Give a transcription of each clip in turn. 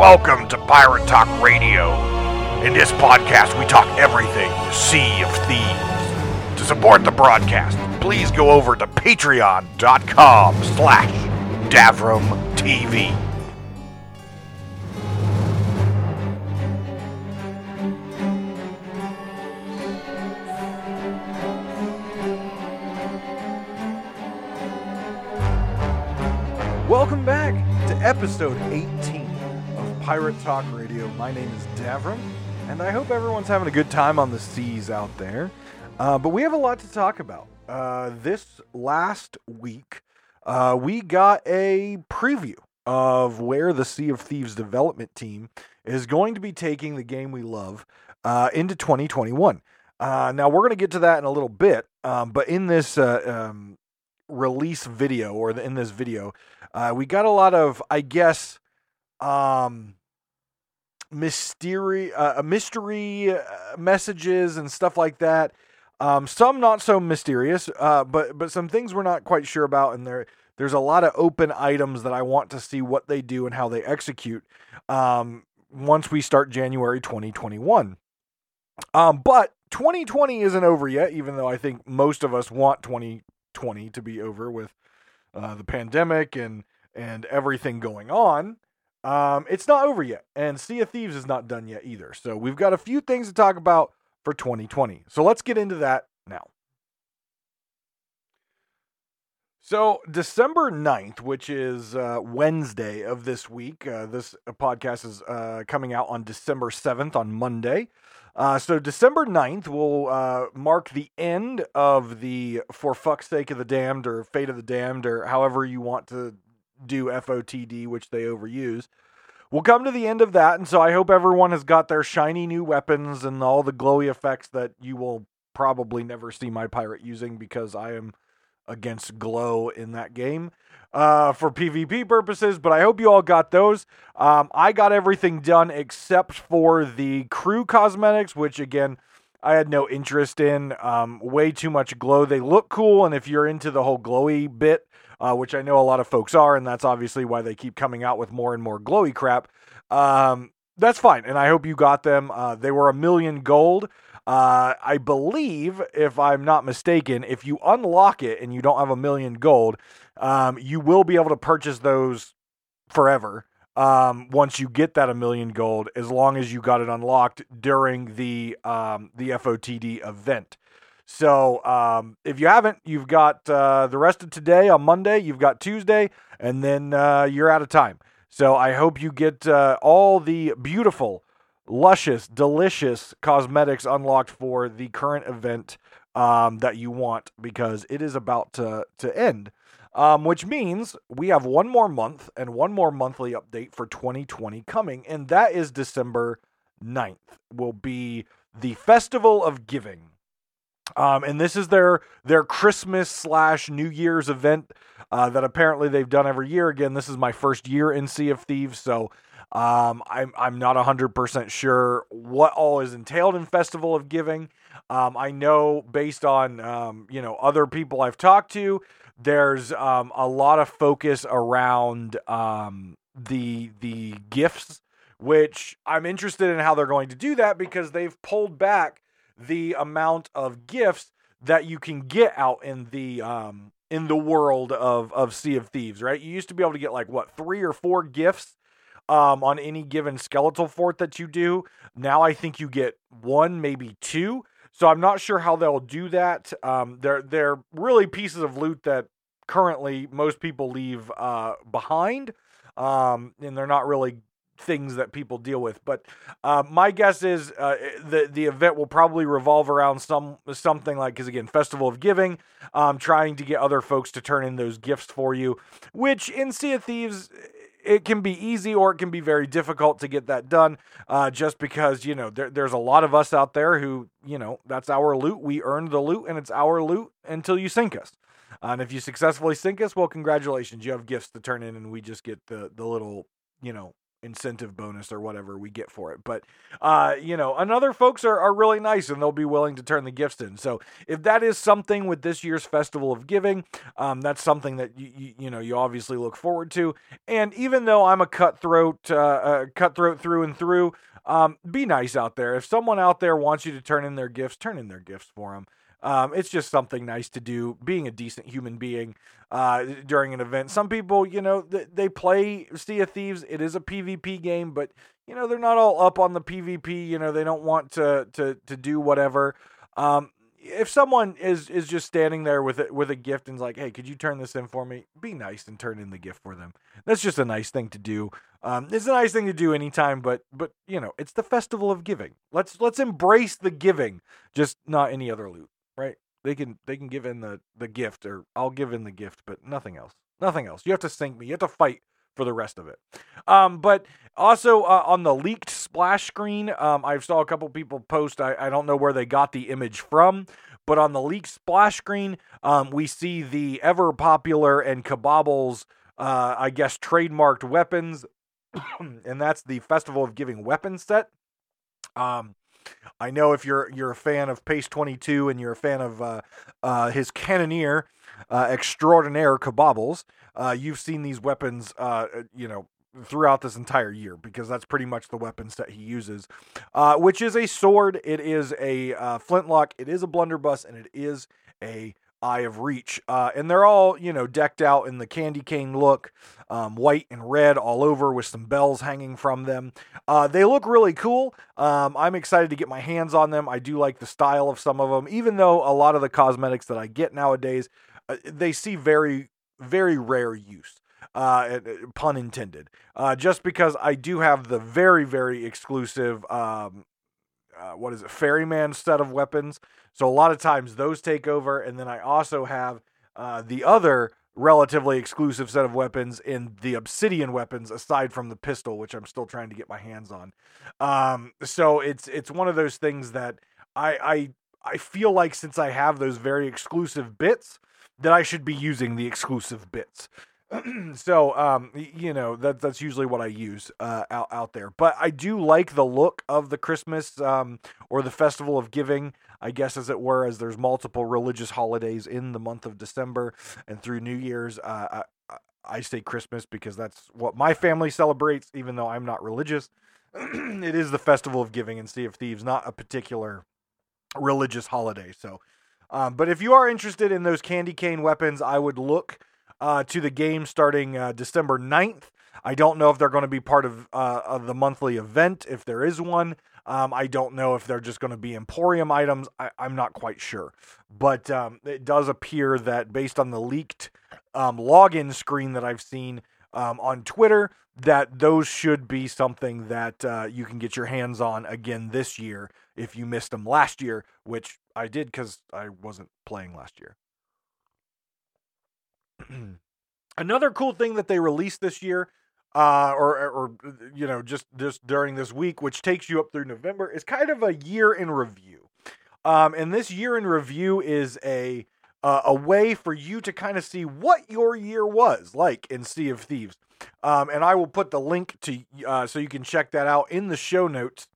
Welcome to Pirate Talk Radio. In this podcast, we talk everything Sea of Thieves. To support the broadcast, please go over to patreon.com slash Davrim TV. Welcome back to episode 18 of Pirate Talk Radio. My name is Davrim, and I hope everyone's having a good time on the seas out there. Uh, but we have a lot to talk about. Uh, this last week, uh, we got a preview of where the Sea of Thieves development team is going to be taking the game we love uh, into 2021. Uh, now, we're going to get to that in a little bit, um, but in this uh, um, release video or in this video, uh, we got a lot of, I guess, um, mystery, uh, mystery uh, messages and stuff like that. Um, some not so mysterious, uh, but but some things we're not quite sure about, and there there's a lot of open items that I want to see what they do and how they execute. Um, once we start January 2021. Um, but 2020 isn't over yet, even though I think most of us want 2020 to be over with uh, the pandemic and and everything going on. Um, it's not over yet, and Sea of Thieves is not done yet either. So we've got a few things to talk about for 2020. So let's get into that now. So, December 9th, which is uh, Wednesday of this week, uh, this podcast is uh, coming out on December 7th on Monday. Uh, so, December 9th will uh, mark the end of the For Fuck's Sake of the Damned or Fate of the Damned or however you want to do FOTD, which they overuse. We'll come to the end of that, and so I hope everyone has got their shiny new weapons and all the glowy effects that you will probably never see my pirate using because I am against glow in that game uh, for PvP purposes. But I hope you all got those. Um, I got everything done except for the crew cosmetics, which again. I had no interest in. Um, way too much glow. They look cool, and if you're into the whole glowy bit, uh, which I know a lot of folks are, and that's obviously why they keep coming out with more and more glowy crap. Um, that's fine, and I hope you got them. Uh, they were a million gold. Uh, I believe, if I'm not mistaken, if you unlock it and you don't have a million gold, um, you will be able to purchase those forever um, once you get that a million gold, as long as you got it unlocked during the um, the FOTD event. So um, if you haven't, you've got uh, the rest of today on Monday. You've got Tuesday, and then uh, you're out of time. So I hope you get uh, all the beautiful, luscious, delicious cosmetics unlocked for the current event um, that you want because it is about to to end. Um, which means we have one more month and one more monthly update for 2020 coming, and that is December 9th. Will be the Festival of Giving. Um, and this is their their Christmas slash New Year's event uh, that apparently they've done every year. Again, this is my first year in Sea of Thieves, so um, I'm I'm not hundred percent sure what all is entailed in Festival of Giving. Um, I know based on um, you know other people I've talked to, there's um, a lot of focus around um, the the gifts, which I'm interested in how they're going to do that because they've pulled back the amount of gifts that you can get out in the um in the world of of Sea of Thieves, right? You used to be able to get like what three or four gifts um, on any given skeletal fort that you do. Now I think you get one, maybe two. So I'm not sure how they'll do that. Um, they're they're really pieces of loot that currently most people leave uh, behind, um, and they're not really things that people deal with. But uh, my guess is uh, the the event will probably revolve around some something like because again, Festival of Giving, um, trying to get other folks to turn in those gifts for you, which in Sea of Thieves. It can be easy or it can be very difficult to get that done uh, just because, you know, there, there's a lot of us out there who, you know, that's our loot. We earned the loot and it's our loot until you sink us. And if you successfully sink us, well, congratulations. You have gifts to turn in and we just get the, the little, you know, incentive bonus or whatever we get for it. But uh, you know, and other folks are, are really nice and they'll be willing to turn the gifts in. So if that is something with this year's Festival of Giving, um, that's something that you, you, you know you obviously look forward to. And even though I'm a cutthroat, uh, uh, cutthroat through and through, um, be nice out there. If someone out there wants you to turn in their gifts, turn in their gifts for them. Um, it's just something nice to do, being a decent human being uh, during an event. Some people, you know, they, they play Sea of Thieves. It is a PvP game, but you know they're not all up on the PvP. You know they don't want to to to do whatever. Um, if someone is is just standing there with it with a gift and's like, "Hey, could you turn this in for me?" Be nice and turn in the gift for them. That's just a nice thing to do. Um, it's a nice thing to do anytime, but but you know, it's the festival of giving. Let's let's embrace the giving, just not any other loot? They can they can give in the the gift, or I'll give in the gift, but nothing else. Nothing else. You have to sink me. You have to fight for the rest of it. Um, but also uh, on the leaked splash screen, um, I saw a couple people post. I, I don't know where they got the image from, but on the leaked splash screen, um, we see the ever popular and Kabobbles, uh, I guess, trademarked weapons, and that's the Festival of Giving weapon set. Um, I know if you're you're a fan of Pace 22 and you're a fan of uh, uh, his Cannoneer uh, Extraordinaire Kabobbles, uh, you've seen these weapons, uh, uh, you know, throughout this entire year because that's pretty much the weapons that he uses, which is a sword, it is a flintlock, it is a blunderbuss, and it is a Eye of Reach. Uh, and they're all, you know, decked out in the candy cane look, um, white and red all over with some bells hanging from them. Uh, they look really cool. Um, I'm excited to get my hands on them. I do like the style of some of them, even though a lot of the cosmetics that I get nowadays, uh, they see very, very rare use. Uh, pun intended. Uh, just because I do have the very, very exclusive um, uh, what is it, ferryman set of weapons. So a lot of times those take over, and then I also have uh, the other relatively exclusive set of weapons in the obsidian weapons aside from the pistol which i'm still trying to get my hands on um, so it's it's one of those things that I, I i feel like since i have those very exclusive bits that i should be using the exclusive bits so um, you know that that's usually what I use uh, out out there. But I do like the look of the Christmas um, or the festival of giving, I guess as it were, as there's multiple religious holidays in the month of December and through New Year's. Uh, I, I say Christmas because that's what my family celebrates, even though I'm not religious. it is the festival of giving and Sea of Thieves, not a particular religious holiday. So, um, but if you are interested in those candy cane weapons, I would look uh, to the game starting uh, December 9th. I don't know if they're going to be part of, uh, of the monthly event, if there is one. Um, I don't know if they're just going to be Emporium items. I, am not quite sure. But um, it does appear that based on the leaked um, login screen that I've seen um, on Twitter, that those should be something that uh, you can get your hands on again this year if you missed them last year, which I did because I wasn't playing last year. Another cool thing that they released this year, uh, or, or you know, just just during this week, which takes you up through November, is kind of a year in review. Um, and this year in review is a uh, a way for you to kind of see what your year was like in Sea of Thieves. Um, and I will put the link to uh, so you can check that out in the show notes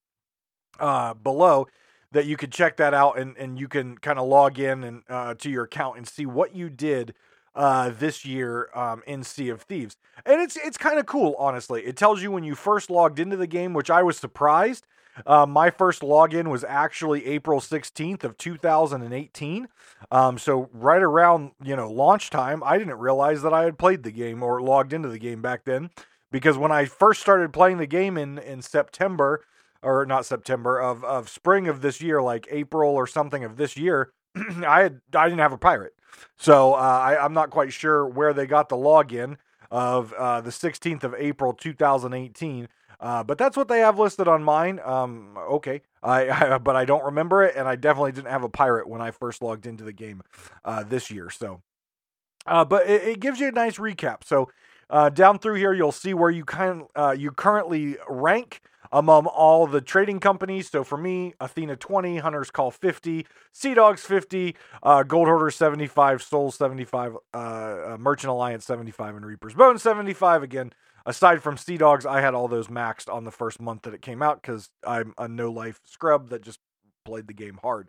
uh, below. That you can check that out and, and you can kind of log in and uh, to your account and see what you did uh, this year um, in Sea of Thieves, and it's it's kind of cool, honestly. It tells you when you first logged into the game, which I was surprised. Uh, my first login was actually April 16th of 2018. Um, so right around you know launch time, I didn't realize that I had played the game or logged into the game back then, because when I first started playing the game in in September or not September of of spring of this year, like April or something of this year, I had I didn't have a pirate. So uh, I, am not quite sure where they got the login of uh, the 16th of April 2018. Uh, but that's what they have listed on mine. Um, okay, I, I, but I don't remember it, and I definitely didn't have a pirate when I first logged into the game uh, this year. So, uh, but it, it, gives you a nice recap. So Uh, down through here, you'll see where you kind uh, you currently rank among all the trading companies. So for me, Athena 20, Hunter's Call 50, Sea Dogs 50, uh, Gold Hoarder 75, Soul 75, uh, uh, Merchant Alliance 75, and Reaper's Bone 75. Again, aside from Sea Dogs, I had all those maxed on the first month that it came out because I'm a no life scrub that just played the game hard.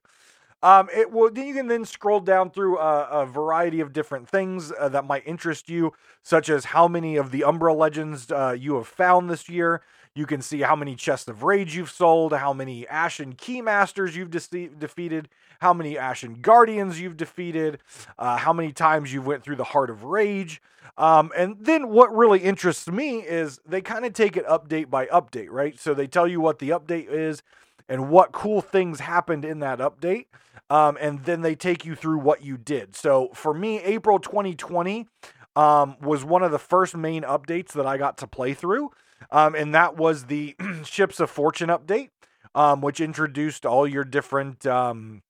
Um, it will. Then you can then scroll down through a, a variety of different things uh, that might interest you, such as how many of the Umbra legends uh, you have found this year. You can see how many chests of rage you've sold, how many Ashen Keymasters you've de- defeated, how many Ashen Guardians you've defeated, uh, how many times you've went through the Heart of Rage. Um, and then what really interests me is they kind of take it update by update, right? So they tell you what the update is and what cool things happened in that update. Um, and then they take you through what you did. So for me, April 2020 um, was one of the first main updates that I got to play through. Um, and that was the Ships of Fortune update, um, which introduced all your different um,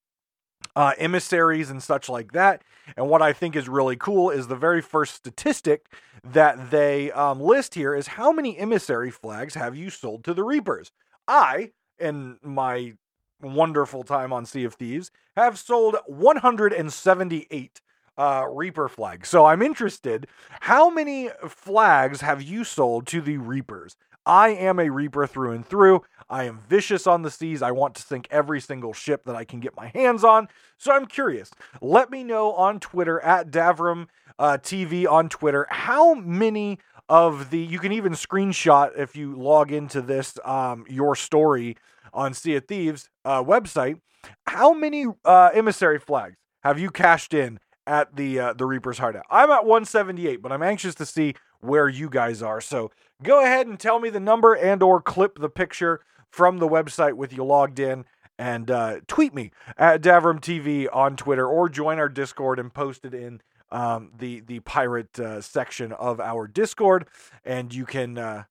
uh, emissaries and such like that. And what I think is really cool is the very first statistic that they um, list here is how many emissary flags have you sold to the Reapers? I, in my wonderful time on Sea of Thieves, have sold 178 uh, Reaper flags. So I'm interested. How many flags have you sold to the Reapers? I am a Reaper through and through. I am vicious on the seas. I want to sink every single ship that I can get my hands on. So I'm curious. Let me know on Twitter at Davrim uh, TV on Twitter how many of the you can even screenshot if you log into this um, your story on Sea of Thieves uh, website. How many uh, emissary flags have you cashed in at the uh, the Reaper's Hideout. I'm at 178, but I'm anxious to see where you guys are. So go ahead and tell me the number and or clip the picture from the website with you logged in and uh, tweet me at Davrim TV on Twitter or join our Discord and post it in um, the the pirate uh, section of our Discord, and you can uh,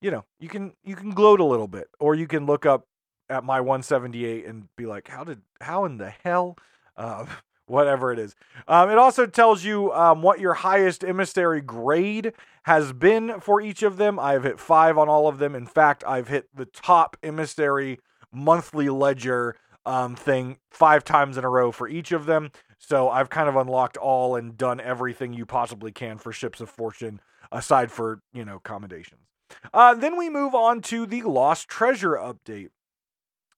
you know you can you can gloat a little bit, or you can look up at my 178 and be like, how did how in the hell? Uh, whatever it is. Um, it also tells you um, what your highest emissary grade has been for each of them. I've hit five on all of them. In fact, I've hit the top emissary monthly ledger um, thing five times in a row for each of them. So I've kind of unlocked all and done everything you possibly can for Ships of Fortune, aside for, you know, commendations. Uh, then we move on to the Lost Treasure update.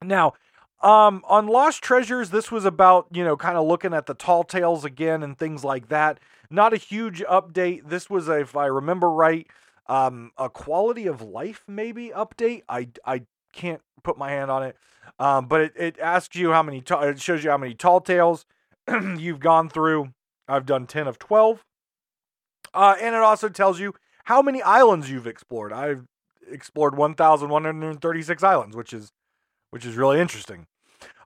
Now, um, on Lost Treasures, this was about, you know, kind of looking at the tall tales again and things like that. Not a huge update. This was, a, if I remember right, um, a quality of life maybe update. I, I can't put my hand on it. Um, but it, it asks you how many, ta- it shows you how many tall tales you've gone through. I've done 10 of 12. Uh, and it also tells you how many islands you've explored. I've explored 1,136 islands, which is which is really interesting.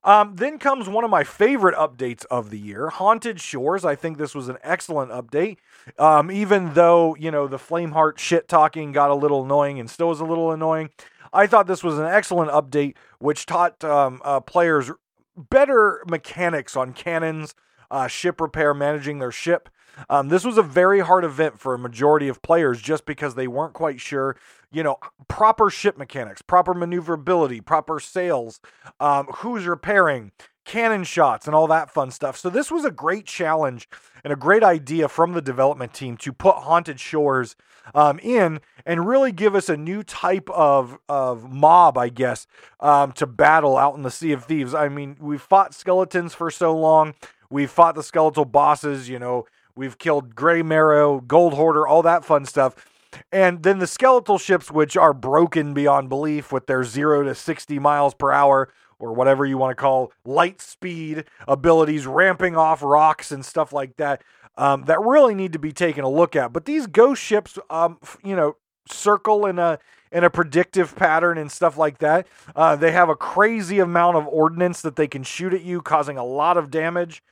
Um, then comes one of my favorite updates of the year, Haunted Shores. I think this was an excellent update. Um, even though, you know, the Flameheart shit talking got a little annoying and still is a little annoying, I thought this was an excellent update, which taught um, uh, players better mechanics on cannons, uh, ship repair, managing their ship. Um, this was a very hard event for a majority of players just because they weren't quite sure, you know, proper ship mechanics, proper maneuverability, proper sails, um, who's repairing, cannon shots, and all that fun stuff. So this was a great challenge and a great idea from the development team to put Haunted Shores um, in and really give us a new type of of mob, I guess, um, to battle out in the Sea of Thieves. I mean, we've fought skeletons for so long. We've fought the skeletal bosses, you know, We've killed Grey Marrow, Gold Hoarder, all that fun stuff. And then the skeletal ships, which are broken beyond belief with their zero to 60 miles per hour, or whatever you want to call light speed abilities, ramping off rocks and stuff like that, um, that really need to be taken a look at. But these ghost ships, um, you know, circle in a in a predictive pattern and stuff like that. Uh, they have a crazy amount of ordnance that they can shoot at you, causing a lot of damage.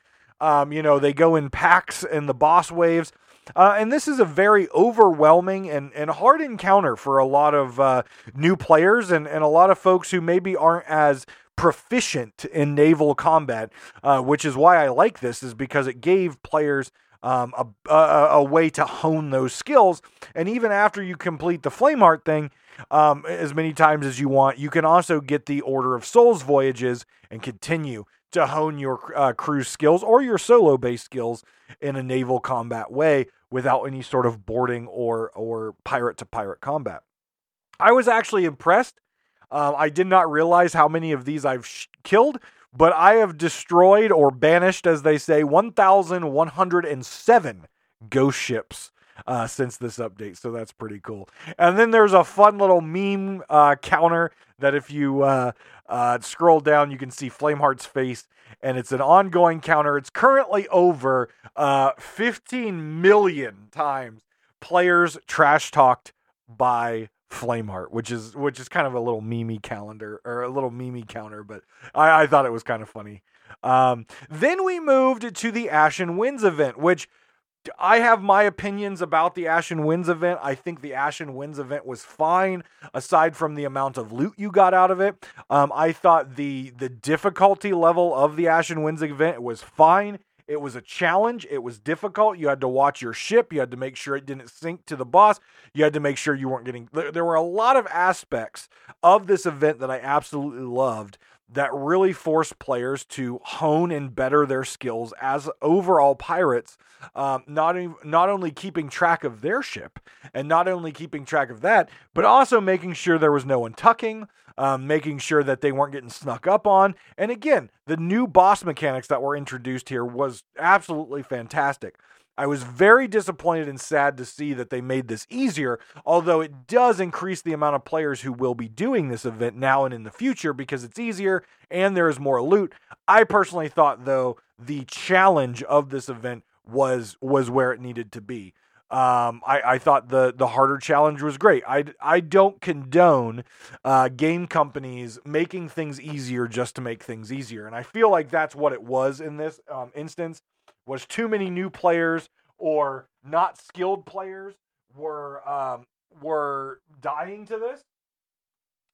Um, you know, they go in packs in the boss waves. Uh, and this is a very overwhelming and, and hard encounter for a lot of uh, new players and, and a lot of folks who maybe aren't as proficient in naval combat, uh, which is why I like this, is because it gave players um, a, a, a, way to hone those skills. And even after you complete the Flameheart thing, um, as many times as you want, you can also get the Order of Souls voyages and continue to hone your uh, cruise skills or your solo based skills in a naval combat way without any sort of boarding or or pirate to pirate combat. I was actually impressed. Um, I did not realize how many of these I've sh- killed, but I have destroyed or banished, as they say, 1,107 ghost ships uh, since this update. So that's pretty cool. And then there's a fun little meme uh, counter that if you uh, uh, scroll down, you can see Flameheart's face, and it's an ongoing counter. It's currently over uh, 15 million times players trash talked by Flameheart, which is which is kind of a little meme calendar or a little meme counter, but I, I thought it was kind of funny. Um, then we moved to the Ashen Winds event, which I have my opinions about the Ashen Winds event. I think the Ashen Winds event was fine, aside from the amount of loot you got out of it. Um, I thought the the difficulty level of the Ashen Winds event was fine. It was a challenge. It was difficult. You had to watch your ship. You had to make sure it didn't sink to the boss. You had to make sure you weren't getting. There were a lot of aspects of this event that I absolutely loved that really forced players to hone and better their skills as overall pirates. Um, not not only keeping track of their ship and not only keeping track of that, but also making sure there was no one tucking, um, making sure that they weren't getting snuck up on. And again, the new boss mechanics that were introduced here was absolutely fantastic. I was very disappointed and sad to see that they made this easier, although it does increase the amount of players who will be doing this event now and in the future because it's easier and there is more loot. I personally thought though the challenge of this event was was where it needed to be. Um, I, I thought the the harder challenge was great. I, I don't condone uh, game companies making things easier just to make things easier, and I feel like that's what it was in this um, instance. Was too many new players or not skilled players were um, were dying to this,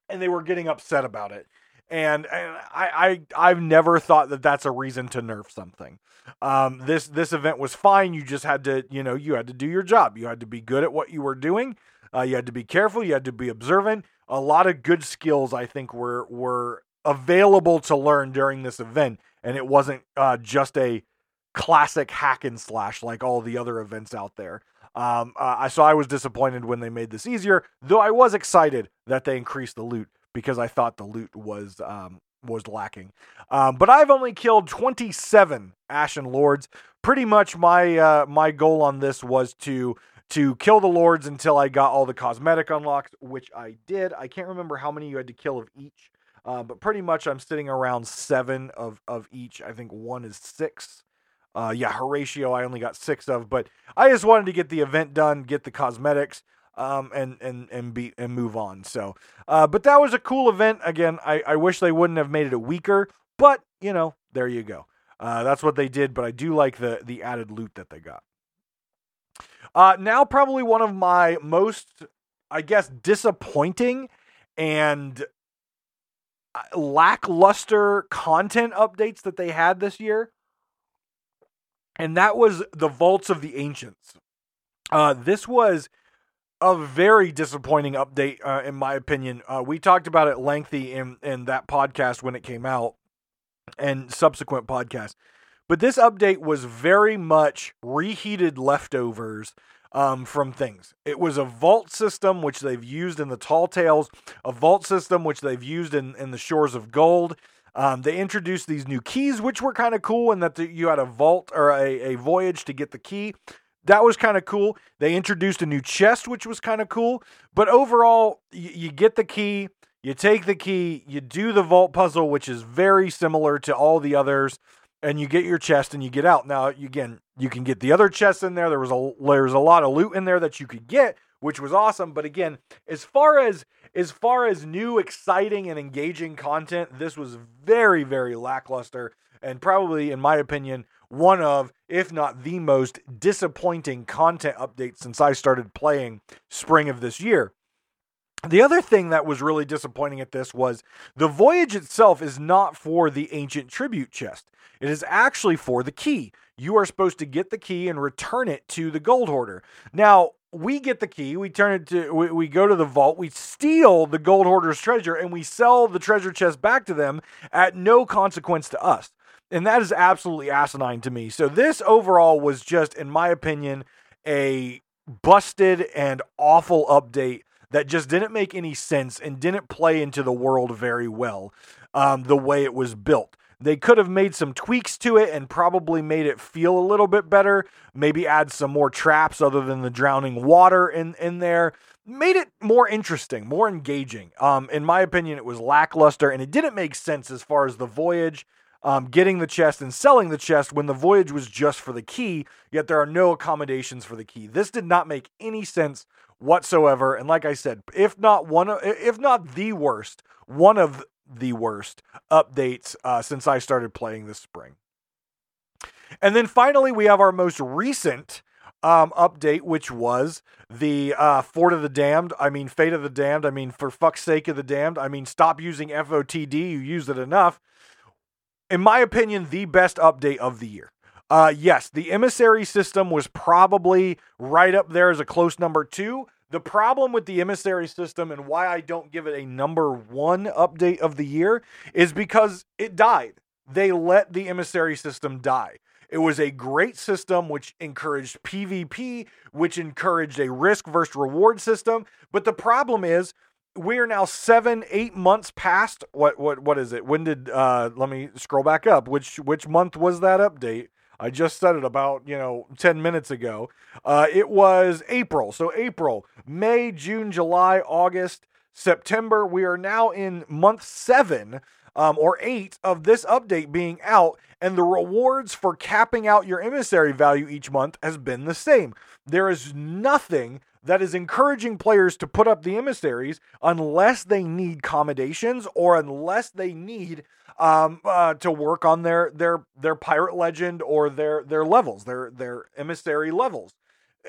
and they were getting upset about it. And, and I, I I've never thought that that's a reason to nerf something. Um, this this event was fine. You just had to, you know, you had to do your job. You had to be good at what you were doing. Uh, you had to be careful. You had to be observant. A lot of good skills, I think, were were available to learn during this event, and it wasn't uh, just a classic hack and slash like all the other events out there. Um, uh, so I was disappointed when they made this easier, though I was excited that they increased the loot because I thought the loot was um, was lacking. Um, but I've only killed 27 Ashen Lords. Pretty much my uh, my goal on this was to to kill the lords until I got all the cosmetic unlocks, which I did. I can't remember how many you had to kill of each, uh, but pretty much I'm sitting around seven of of each. I think one is six. Uh, yeah, Horatio I only got six of, but I just wanted to get the event done, get the cosmetics um, and and and be and move on. So, uh, but that was a cool event. Again, I, I wish they wouldn't have made it a weaker, but you know, there you go. Uh, that's what they did. But I do like the the added loot that they got. Uh, now, probably one of my most, I guess, disappointing and uh, lackluster content updates that they had this year. And that was the Vaults of the Ancients. Uh, this was a very disappointing update, uh, in my opinion. Uh, we talked about it lengthy in in that podcast when it came out, and subsequent podcasts. But this update was very much reheated leftovers um, from things. It was a vault system which they've used in the Tall Tales, a vault system which they've used in in the Shores of Gold. Um, they introduced these new keys, which were kind of cool, and that the, you had a vault or a, a voyage to get the key that was kind of cool. They introduced a new chest, which was kind of cool. But overall, you, you get the key, you take the key, you do the vault puzzle, which is very similar to all the others, and you get your chest and you get out. Now, again, you can get the other chests in there. There was a there's a lot of loot in there that you could get, which was awesome. But again, as far as as far as new, exciting, and engaging content, this was very, very lackluster, and probably, in my opinion, one of, if not the most disappointing content updates since I started playing spring of this year. The other thing that was really disappointing at this was the voyage itself is not for the ancient tribute chest. It is actually for the key. You are supposed to get the key and return it to the gold hoarder. Now, we get the key, we turn it to, we, we go to the vault, we steal the gold hoarder's treasure, and we sell the treasure chest back to them at no consequence to us. And that is absolutely asinine to me. So, this overall was just, in my opinion, a busted and awful update that just didn't make any sense and didn't play into the world very well um, the way it was built. They could have made some tweaks to it and probably made it feel a little bit better. Maybe add some more traps other than the drowning water in, in there. Made it more interesting, more engaging. Um, in my opinion, it was lackluster and it didn't make sense as far as the voyage, um, getting the chest and selling the chest when the voyage was just for the key, yet there are no accommodations for the key. This did not make any sense whatsoever. And like I said, if not one, if not the worst, one of the worst updates uh, since I started playing this spring. And then finally, we have our most recent um, update, which was the uh, Fort of the Damned. I mean, Fate of the Damned. I mean, for fuck's sake of the Damned. I mean, stop using FOTD. You used it enough. In my opinion, the best update of the year. Uh, yes, the emissary system was probably right up there as a close number two. The problem with the emissary system and why I don't give it a number one update of the year is because it died. They let the emissary system die. It was a great system which encouraged PvP, which encouraged a risk versus reward system. But the problem is, we are now seven, eight months past what what what is it? When did uh let me scroll back up. Which which month was that update? I just said it about, you know, 10 minutes ago. Uh, it was April. So April, May, June, July, August, September. We are now in month seven um, or eight of this update being out, and the rewards for capping out your emissary value each month has been the same. There is nothing that is encouraging players to put up the emissaries unless they need commendations or unless they need um, uh, to work on their their their pirate legend or their their levels, their their emissary levels.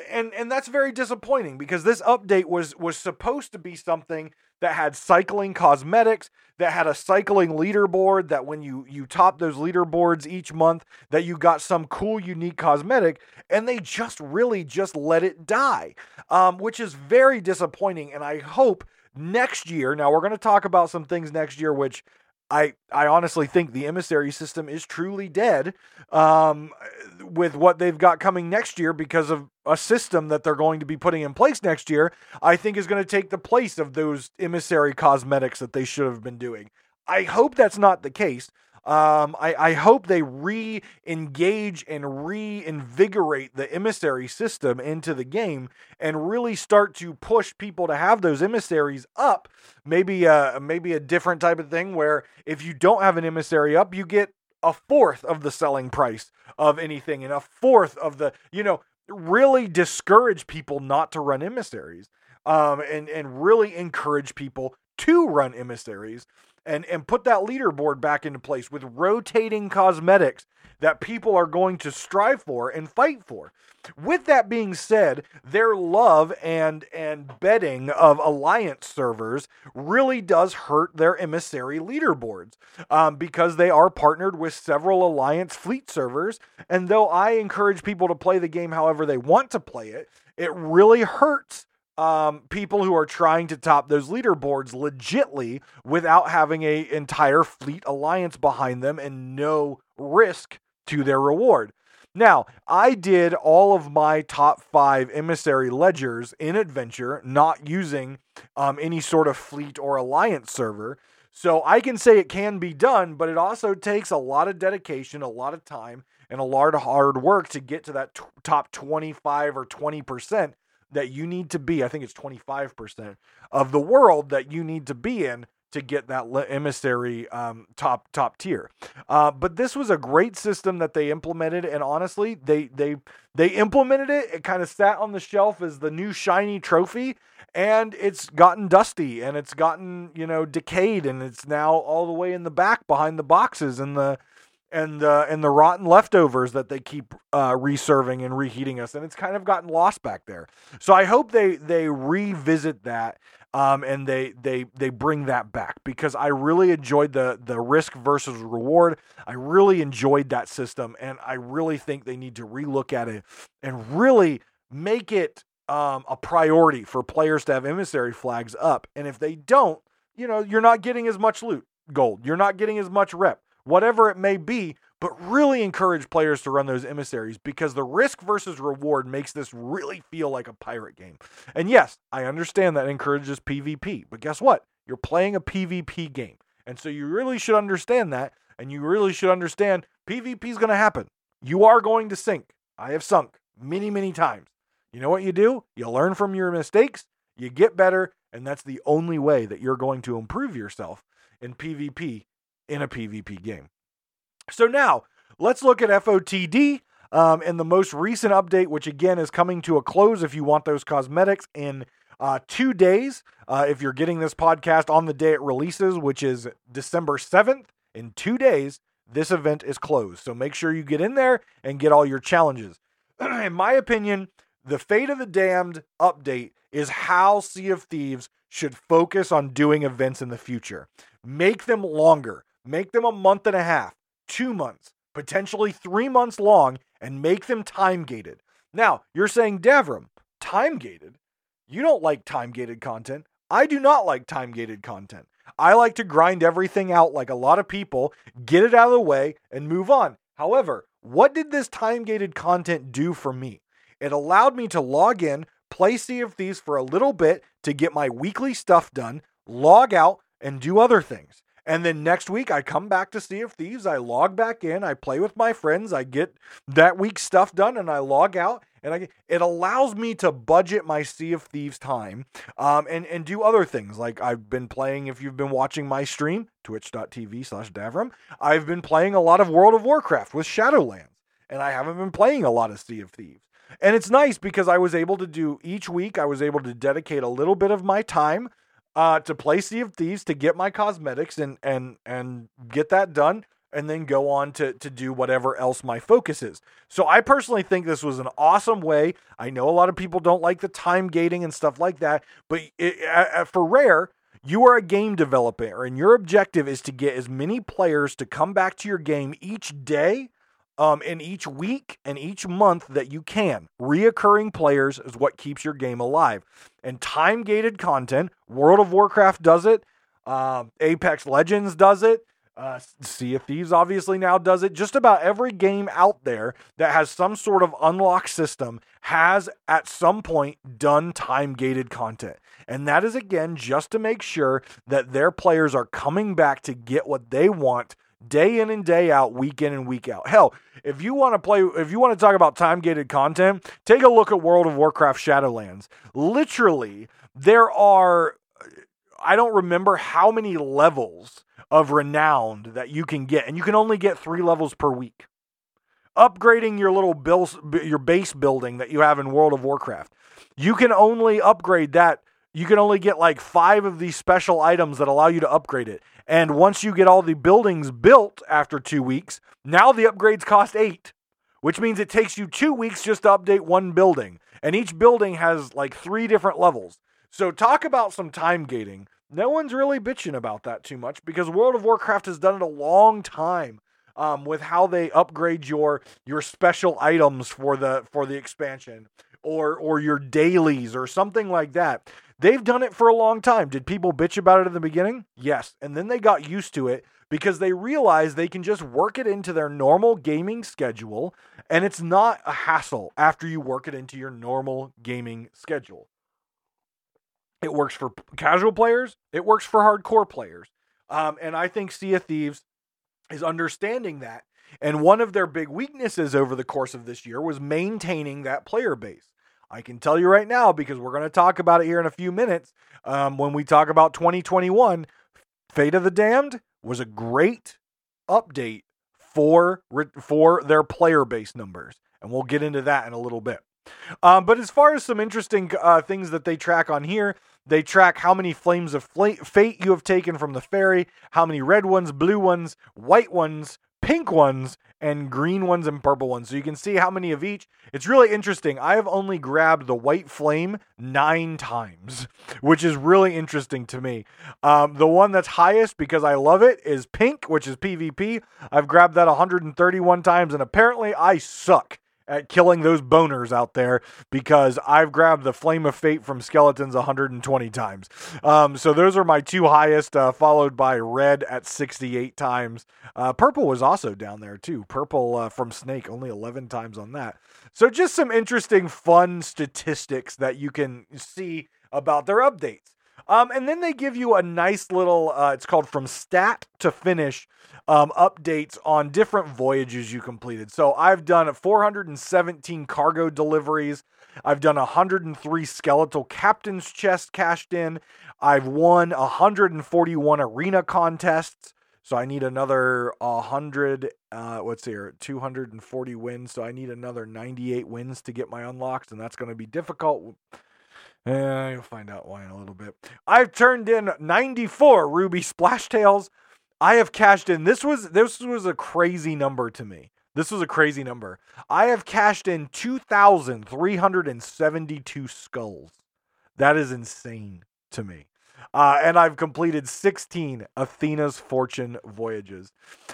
And and that's very disappointing because this update was was supposed to be something that had cycling cosmetics, that had a cycling leaderboard, that when you you top those leaderboards each month, that you got some cool unique cosmetic, and they just really just let it die, um, which is very disappointing. And I hope next year. Now we're going to talk about some things next year, which I I honestly think the emissary system is truly dead um, with what they've got coming next year because of a system that they're going to be putting in place next year. I think is going to take the place of those emissary cosmetics that they should have been doing. I hope that's not the case. Um, I, I hope they re engage and reinvigorate the emissary system into the game and really start to push people to have those emissaries up. Maybe a, maybe a different type of thing where if you don't have an emissary up, you get a fourth of the selling price of anything and a fourth of the, you know, really discourage people not to run emissaries um, and, and really encourage people to run emissaries and and put that leaderboard back into place with rotating cosmetics that people are going to strive for and fight for. With that being said, their love and and betting of alliance servers really does hurt their emissary leaderboards um, because they are partnered with several alliance fleet servers. And though I encourage people to play the game however they want to play it, it really hurts um, people who are trying to top those leaderboards legitly without having a entire fleet alliance behind them and no risk to their reward. Now, I did all of my top five emissary ledgers in Adventure, not using um, any sort of fleet or alliance server. So I can say it can be done, but it also takes a lot of dedication, a lot of time, and a lot of hard work to get to that t- top 25 or 20% that you need to be, I think it's 25% of the world that you need to be in to get that emissary um, top top tier. Uh, but this was a great system that they implemented, and honestly, they they they implemented it. It kind of sat on the shelf as the new shiny trophy, and it's gotten dusty and it's gotten you know decayed, and it's now all the way in the back behind the boxes and the and uh, and the rotten leftovers that they keep uh, reserving and reheating us, and it's kind of gotten lost back there. So I hope they they revisit that um, and they they they bring that back because I really enjoyed the the risk versus reward. I really enjoyed that system, and I really think they need to relook at it and really make it um, a priority for players to have emissary flags up. And if they don't, you know, you're not getting as much loot gold. You're not getting as much rep, whatever it may be. But really encourage players to run those emissaries because the risk versus reward makes this really feel like a pirate game. And yes, I understand that encourages PvP, but guess what? You're playing a PvP game. And so you really should understand that. And you really should understand PvP is going to happen. You are going to sink. I have sunk many, many times. You know what you do? You learn from your mistakes, you get better, and that's the only way that you're going to improve yourself in PvP in a PvP game. So now let's look at FOTD um, and the most recent update, which again is coming to a close if you want those cosmetics in uh, two days. Uh, if you're getting this podcast on the day it releases, which is December 7th, in two days, this event is closed. So make sure you get in there and get all your challenges. in my opinion, the Fate of the Damned update is how Sea of Thieves should focus on doing events in the future. Make them longer, make them a month and a half two months, potentially three months long, and make them time gated. Now, you're saying, Davrim, time gated? You don't like time gated content. I do not like time gated content. I like to grind everything out like a lot of people, get it out of the way, and move on. However, what did this time gated content do for me? It allowed me to log in, play Sea of Thieves for a little bit to get my weekly stuff done, log out, and do other things. And then next week, I come back to Sea of Thieves. I log back in. I play with my friends. I get that week's stuff done, and I log out. And I, it allows me to budget my Sea of Thieves time um, and, and do other things. Like I've been playing, if you've been watching my stream, twitch.tv slash Davrim, I've been playing a lot of World of Warcraft with Shadowlands. And I haven't been playing a lot of Sea of Thieves. And it's nice because I was able to do each week, I was able to dedicate a little bit of my time uh, to play Sea of Thieves to get my cosmetics and and and get that done, and then go on to to do whatever else my focus is. So I personally think this was an awesome way. I know a lot of people don't like the time gating and stuff like that, but it, uh, for Rare, you are a game developer, and your objective is to get as many players to come back to your game each day um, in each week and each month that you can. Reoccurring players is what keeps your game alive. And time gated content, World of Warcraft does it, uh, Apex Legends does it. Uh, sea of Thieves obviously now does it. Just about every game out there that has some sort of unlock system has at some point done time gated content. And that is again just to make sure that their players are coming back to get what they want day in and day out, week in and week out. Hell, if you want to play, if you want to talk about time gated content, take a look at World of Warcraft Shadowlands. Literally, there are, I don't remember how many levels of renowned that you can get, and you can only get three levels per week. Upgrading your little bills, your base building that you have in World of Warcraft, you can only upgrade that you can only get like five of these special items that allow you to upgrade it. And once you get all the buildings built after two weeks, now the upgrades cost eight, which means it takes you two weeks just to update one building. And each building has like three different levels. So, talk about some time gating. No one's really bitching about that too much because World of Warcraft has done it a long time. Um, with how they upgrade your your special items for the for the expansion or or your dailies or something like that. They've done it for a long time. Did people bitch about it in the beginning? Yes. And then they got used to it because they realized they can just work it into their normal gaming schedule and it's not a hassle after you work it into your normal gaming schedule. It works for casual players, it works for hardcore players. Um, and I think Sea of Thieves is understanding that. And one of their big weaknesses over the course of this year was maintaining that player base. I can tell you right now because we're going to talk about it here in a few minutes. Um, when we talk about 2021, Fate of the Damned was a great update for for their player base numbers, and we'll get into that in a little bit. Um, but as far as some interesting uh, things that they track on here, they track how many flames of fate you have taken from the Ferry, how many red ones, blue ones, white ones, pink ones and green ones and purple ones. So you can see how many of each. It's really interesting. I have only grabbed the white flame nine times, which is really interesting to me. Um, the one that's highest because I love it is pink, which is PvP. I've grabbed that 131 times, and apparently I suck at killing those boners out there because I've grabbed the Flame of Fate from Skeletons 120 times. Um, so those are my two highest, uh, followed by Red at 68 times. Uh, purple was also down there too. Purple uh, from Snake, only 11 times on that. So just some interesting, fun statistics that you can see about their updates. Um, and then they give you a nice little, uh, it's called From Stat to Finish um, updates on different voyages you completed. So I've done 417 cargo deliveries. I've done 103 skeletal captain's chest cashed in. I've won 141 arena contests. So I need another 100, uh, what's here, 240 wins. So I need another 98 wins to get my unlocks, and that's going to be difficult. Uh, you'll find out why in a little bit. I've turned in 94 ruby splash tails. I have cashed in. This was this was a crazy number to me. This was a crazy number. I have cashed in 2,372 skulls. That is insane to me. Uh, and I've completed 16 Athena's Fortune voyages.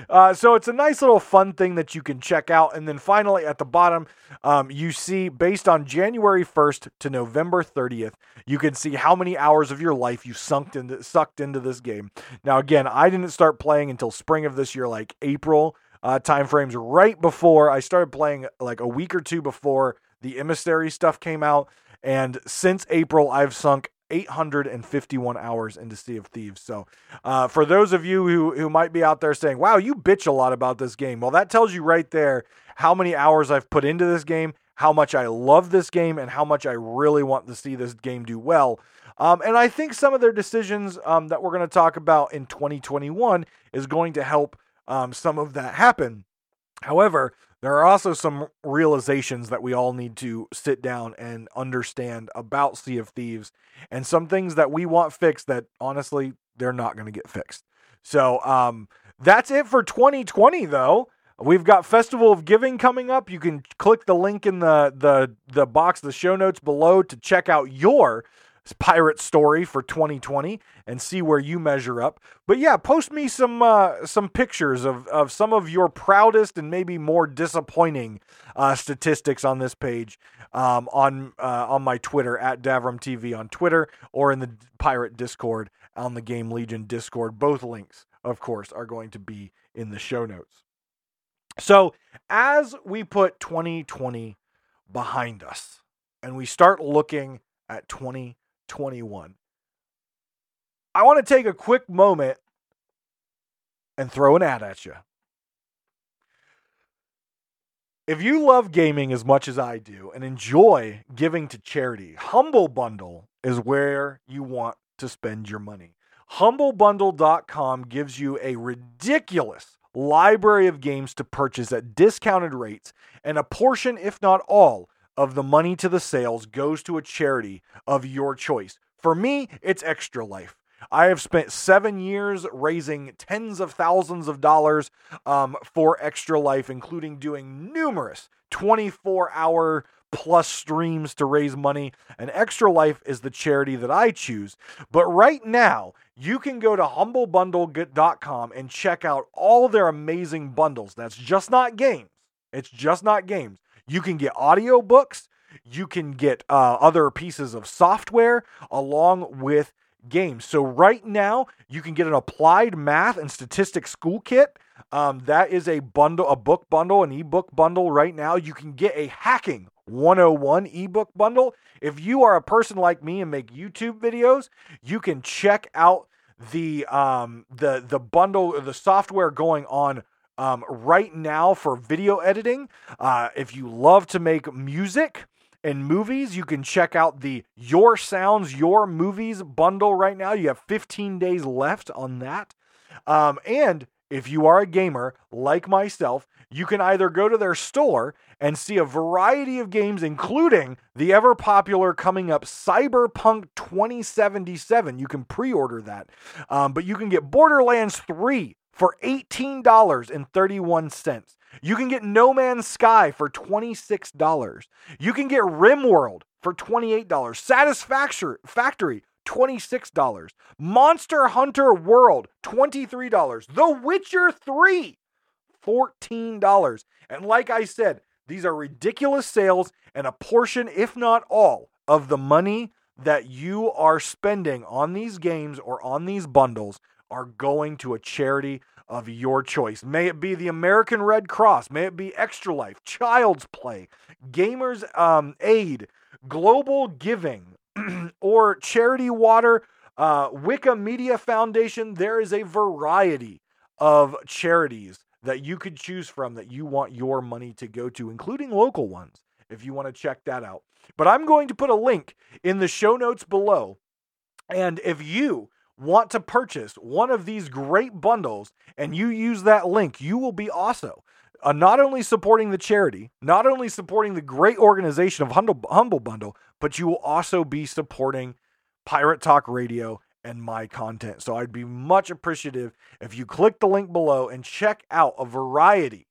Uh, so it's a nice little fun thing that you can check out. And then finally, at the bottom, um, you see based on January 1st to November 30th, you can see how many hours of your life you sunk into, sucked into this game. Now, again, I didn't start playing until spring of this year, like April uh, timeframes, right before I started playing, like a week or two before the emissary stuff came out. And since April, I've sunk 851 hours into Sea of Thieves. So, uh, for those of you who, who might be out there saying, wow, you bitch a lot about this game, well, that tells you right there how many hours I've put into this game, how much I love this game, and how much I really want to see this game do well. Um, and I think some of their decisions um, that we're going to talk about in 2021 is going to help um, some of that happen. However, there are also some realizations that we all need to sit down and understand about Sea of Thieves and some things that we want fixed that honestly they're not going to get fixed. So, um, that's it for 2020 though. We've got Festival of Giving coming up. You can click the link in the the the box, the show notes below to check out your pirate story for 2020 and see where you measure up. But yeah, post me some uh, some pictures of, of some of your proudest and maybe more disappointing uh, statistics on this page um, on uh, on my Twitter at Davrim TV on Twitter or in the Pirate Discord on the Game Legion Discord. Both links, of course, are going to be in the show notes. So as we put 2020 behind us and we start looking at 20 21. I want to take a quick moment and throw an ad at you. If you love gaming as much as I do and enjoy giving to charity, Humble Bundle is where you want to spend your money. HumbleBundle.com gives you a ridiculous library of games to purchase at discounted rates, and a portion, if not all, of the money to the sales goes to a charity of your choice. For me, it's Extra Life. I have spent seven years raising tens of thousands of dollars um, for Extra Life, including doing numerous 24 hour plus streams to raise money. And Extra Life is the charity that I choose. But right now, you can go to humblebundle.com and check out all their amazing bundles. That's just not games. It's just not games. You can get audiobooks, you can get uh, other pieces of software along with games. So right now, you can get an applied math and statistics school kit. Um, that is a bundle, a book bundle, an ebook bundle right now. You can get a hacking 101 ebook bundle. If you are a person like me and make YouTube videos, you can check out the um the the bundle the software going on um, right now for video editing. Uh, if you love to make music, and movies, you can check out the Your Sounds, Your Movies bundle right now. You have 15 days left on that. Um, and if you are a gamer like myself, you can either go to their store and see a variety of games, including the ever popular coming up Cyberpunk 2077. You can pre order that. Um, but you can get Borderlands 3 for $18.31. You can get No Man's Sky for $26. You can get RimWorld for $28. Satisfactory, Factory $26. Monster Hunter World, $23. The Witcher 3, $14. And like I said, these are ridiculous sales, and a portion, if not all, of the money that you are spending on these games or on these bundles are going to a charity of your choice. May it be the American Red Cross, may it be Extra Life, Child's Play, Gamers um, Aid, Global Giving, or Charity Water, uh, Wikimedia Foundation. There is a variety of charities that you could choose from that you want your money to go to, including local ones, if you want to check that out. But I'm going to put a link in the show notes below. And if you want to purchase one of these great bundles and you use that link, you will be also uh, not only supporting the charity, not only supporting the great organization of Humble, Humble Bundle, but you will also be supporting Pirate Talk Radio and my content. So I'd be much appreciative if you click the link below and check out a variety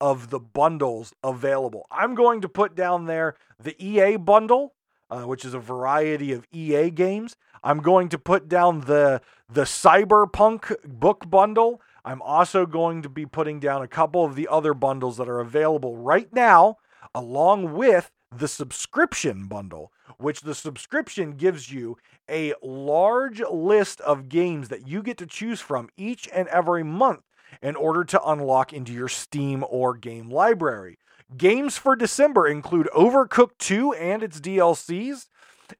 of the bundles available. I'm going to put down there the EA bundle, uh, which is a variety of EA games. I'm going to put down the the Cyberpunk book bundle. I'm also going to be putting down a couple of the other bundles that are available right now, along with the subscription bundle, which the subscription gives you a large list of games that you get to choose from each and every month in order to unlock into your Steam or game library. Games for December include Overcooked 2 and its DLCs.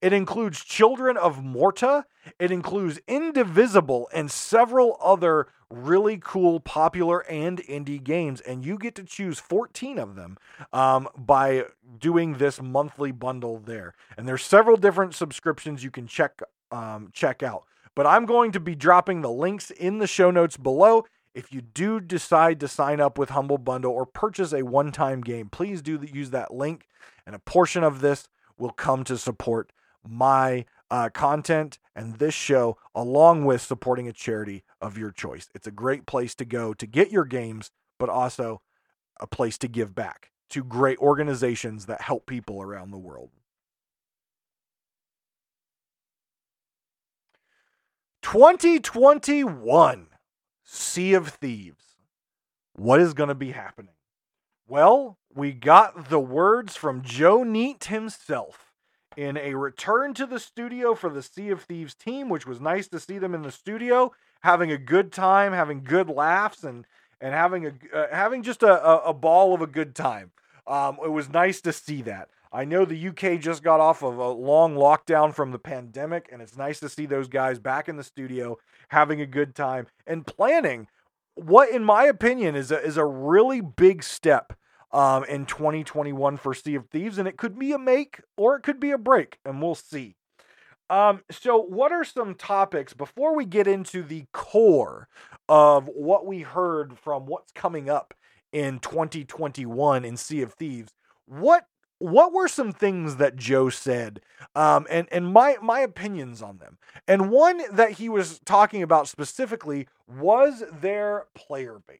It includes Children of Morta. It includes Indivisible and several other really cool, popular, and indie games. And you get to choose 14 of them um, by doing this monthly bundle there. And there's several different subscriptions you can check um, check out. But I'm going to be dropping the links in the show notes below. If you do decide to sign up with Humble Bundle or purchase a one time game, please do use that link, and a portion of this will come to support my uh, content and this show, along with supporting a charity of your choice. It's a great place to go to get your games, but also a place to give back to great organizations that help people around the world. 2021 Sea of Thieves. What is going to be happening? Well, we got the words from Joe Neate himself in a return to the studio for the Sea of Thieves team, which was nice to see them in the studio having a good time, having good laughs, and and having a uh, having just a, a, a, ball of a good time. Um, it was nice to see that. I know the UK just got off of a long lockdown from the pandemic, and it's nice to see those guys back in the studio having a good time and planning what, in my opinion, is a, is a really big step um, in 2021 for Sea of Thieves. And it could be a make or it could be a break, and we'll see. Um, so, what are some topics before we get into the core of what we heard from what's coming up in 2021 in Sea of Thieves? What what were some things that Joe said, um, and and my my opinions on them. And one that he was talking about specifically was their player base.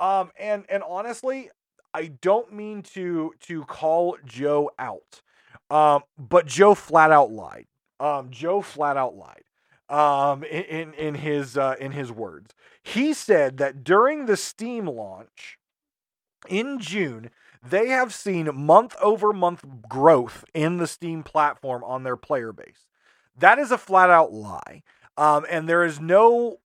Um, and and honestly, I don't mean to to call Joe out, um, but Joe flat out lied. Um, Joe flat out lied. Um, in in his uh, in his words, he said that during the Steam launch in June they have seen month over month growth in the Steam platform on their player base. That is a flat out lie. Um, and there is no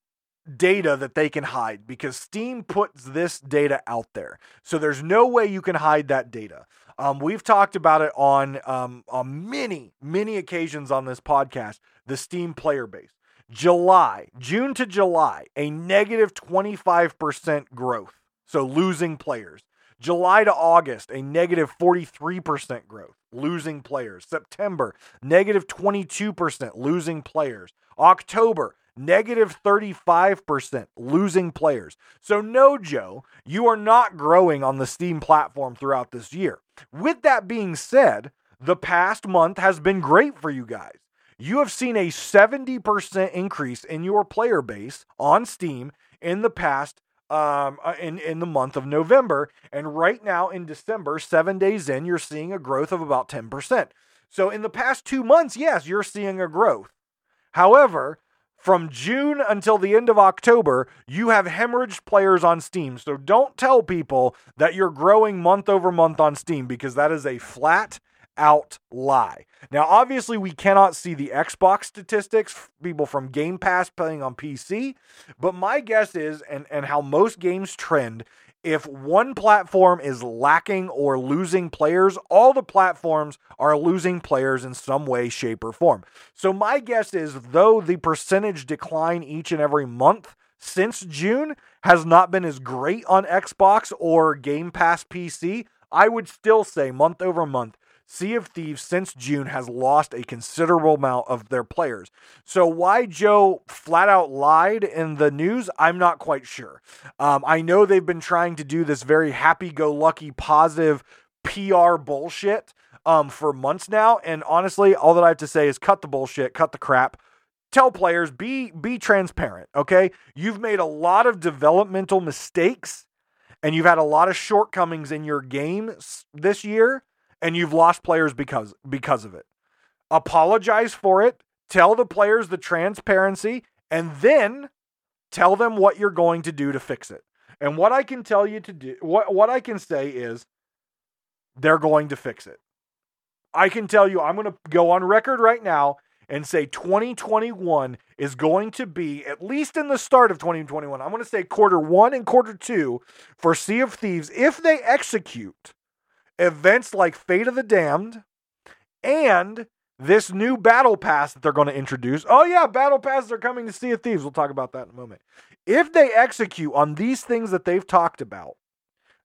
data that they can hide because Steam puts this data out there. So there's no way you can hide that data. Um, we've talked about it on, um, on many, many occasions on this podcast the Steam player base. July, June to July, a negative 25% growth. So losing players. July to August, a negative 43% growth, losing players. September, negative 22%, losing players. October, negative 35%, losing players. So, no, Joe, you are not growing on the Steam platform throughout this year. With that being said, the past month has been great for you guys. You have seen a 70% increase in your player base on Steam in the past um, uh, in, in the month of November. And right now in December, seven days in, you're seeing a growth of about 10%. So in the past two months, yes, you're seeing a growth. However, from June until the end of October, you have hemorrhaged players on Steam. So don't tell people that you're growing month over month on Steam because that is a flat out lie. Now, obviously, we cannot see the Xbox statistics, people from Game Pass playing on PC, but my guess is, and, and how most games trend, if one platform is lacking or losing players, all the platforms are losing players in some way, shape, or form. So, my guess is, though the percentage decline each and every month since June has not been as great on Xbox or Game Pass PC, I would still say month over month, Sea of Thieves since June has lost a considerable amount of their players. So why Joe flat out lied in the news, I'm not quite sure. Um, I know they've been trying to do this very happy-go-lucky, positive PR bullshit um, for months now, and honestly, all that I have to say is cut the bullshit, cut the crap tell players be be transparent okay you've made a lot of developmental mistakes and you've had a lot of shortcomings in your game this year and you've lost players because because of it. Apologize for it, tell the players the transparency, and then tell them what you're going to do to fix it. And what I can tell you to do what what I can say is they're going to fix it. I can tell you I'm going to go on record right now and say 2021 is going to be at least in the start of 2021. I'm going to say quarter 1 and quarter 2 for Sea of Thieves if they execute events like Fate of the Damned and this new battle pass that they're going to introduce. Oh, yeah, battle passes are coming to Sea of Thieves. We'll talk about that in a moment. If they execute on these things that they've talked about,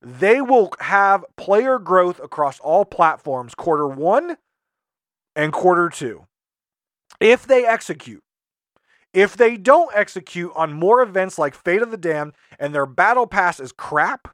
they will have player growth across all platforms quarter one and quarter two. If they execute, if they don't execute on more events like Fate of the Damned and their battle pass is crap,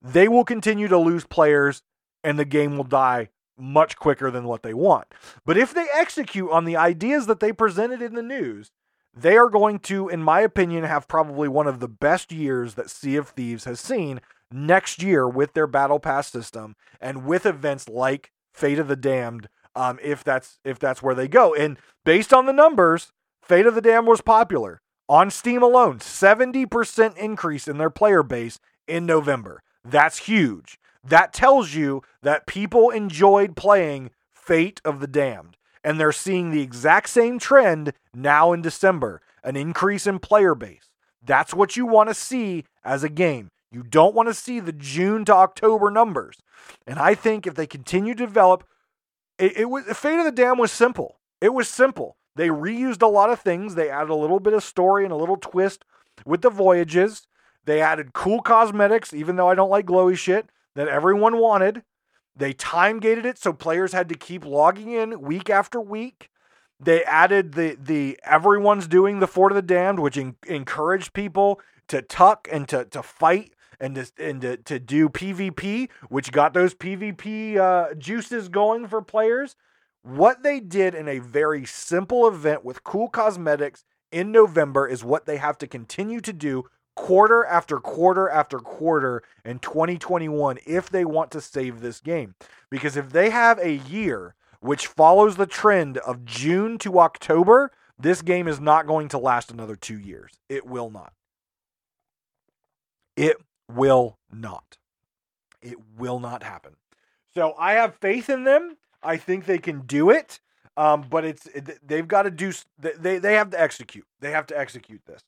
they will continue to lose players and the game will die much quicker than what they want. But if they execute on the ideas that they presented in the news, they are going to, in my opinion, have probably one of the best years that Sea of Thieves has seen next year with their Battle Pass system and with events like Fate of the Damned. Um, if that's if that's where they go, and based on the numbers, Fate of the Damned was popular on Steam alone, seventy percent increase in their player base in November. That's huge. That tells you that people enjoyed playing Fate of the Damned. And they're seeing the exact same trend now in December an increase in player base. That's what you want to see as a game. You don't want to see the June to October numbers. And I think if they continue to develop, it, it was Fate of the Damned was simple. It was simple. They reused a lot of things. They added a little bit of story and a little twist with the voyages. They added cool cosmetics, even though I don't like glowy shit that everyone wanted. They time gated it so players had to keep logging in week after week. They added the the everyone's doing the Fort of the Damned, which in, encouraged people to tuck and to to fight and to and to, to do PvP, which got those PvP uh, juices going for players. What they did in a very simple event with cool cosmetics in November is what they have to continue to do quarter after quarter after quarter in 2021 if they want to save this game. Because if they have a year which follows the trend of June to October, this game is not going to last another two years. It will not. It will not. It will not happen. So I have faith in them. I think they can do it. Um, but it's they've got to do they they have to execute. They have to execute this.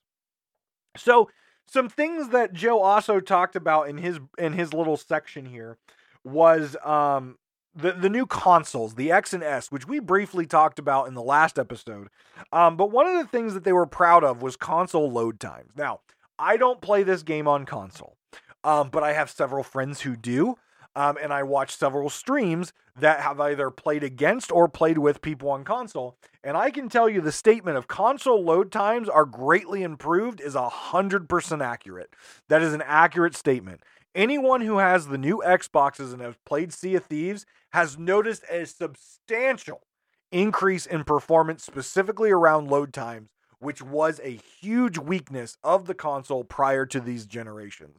So some things that Joe also talked about in his in his little section here was um the the new consoles, the X and S, which we briefly talked about in the last episode. Um, but one of the things that they were proud of was console load times. Now, I don't play this game on console, um, but I have several friends who do. Um, and I watched several streams that have either played against or played with people on console. And I can tell you the statement of console load times are greatly improved is 100% accurate. That is an accurate statement. Anyone who has the new Xboxes and has played Sea of Thieves has noticed a substantial increase in performance, specifically around load times which was a huge weakness of the console prior to these generations.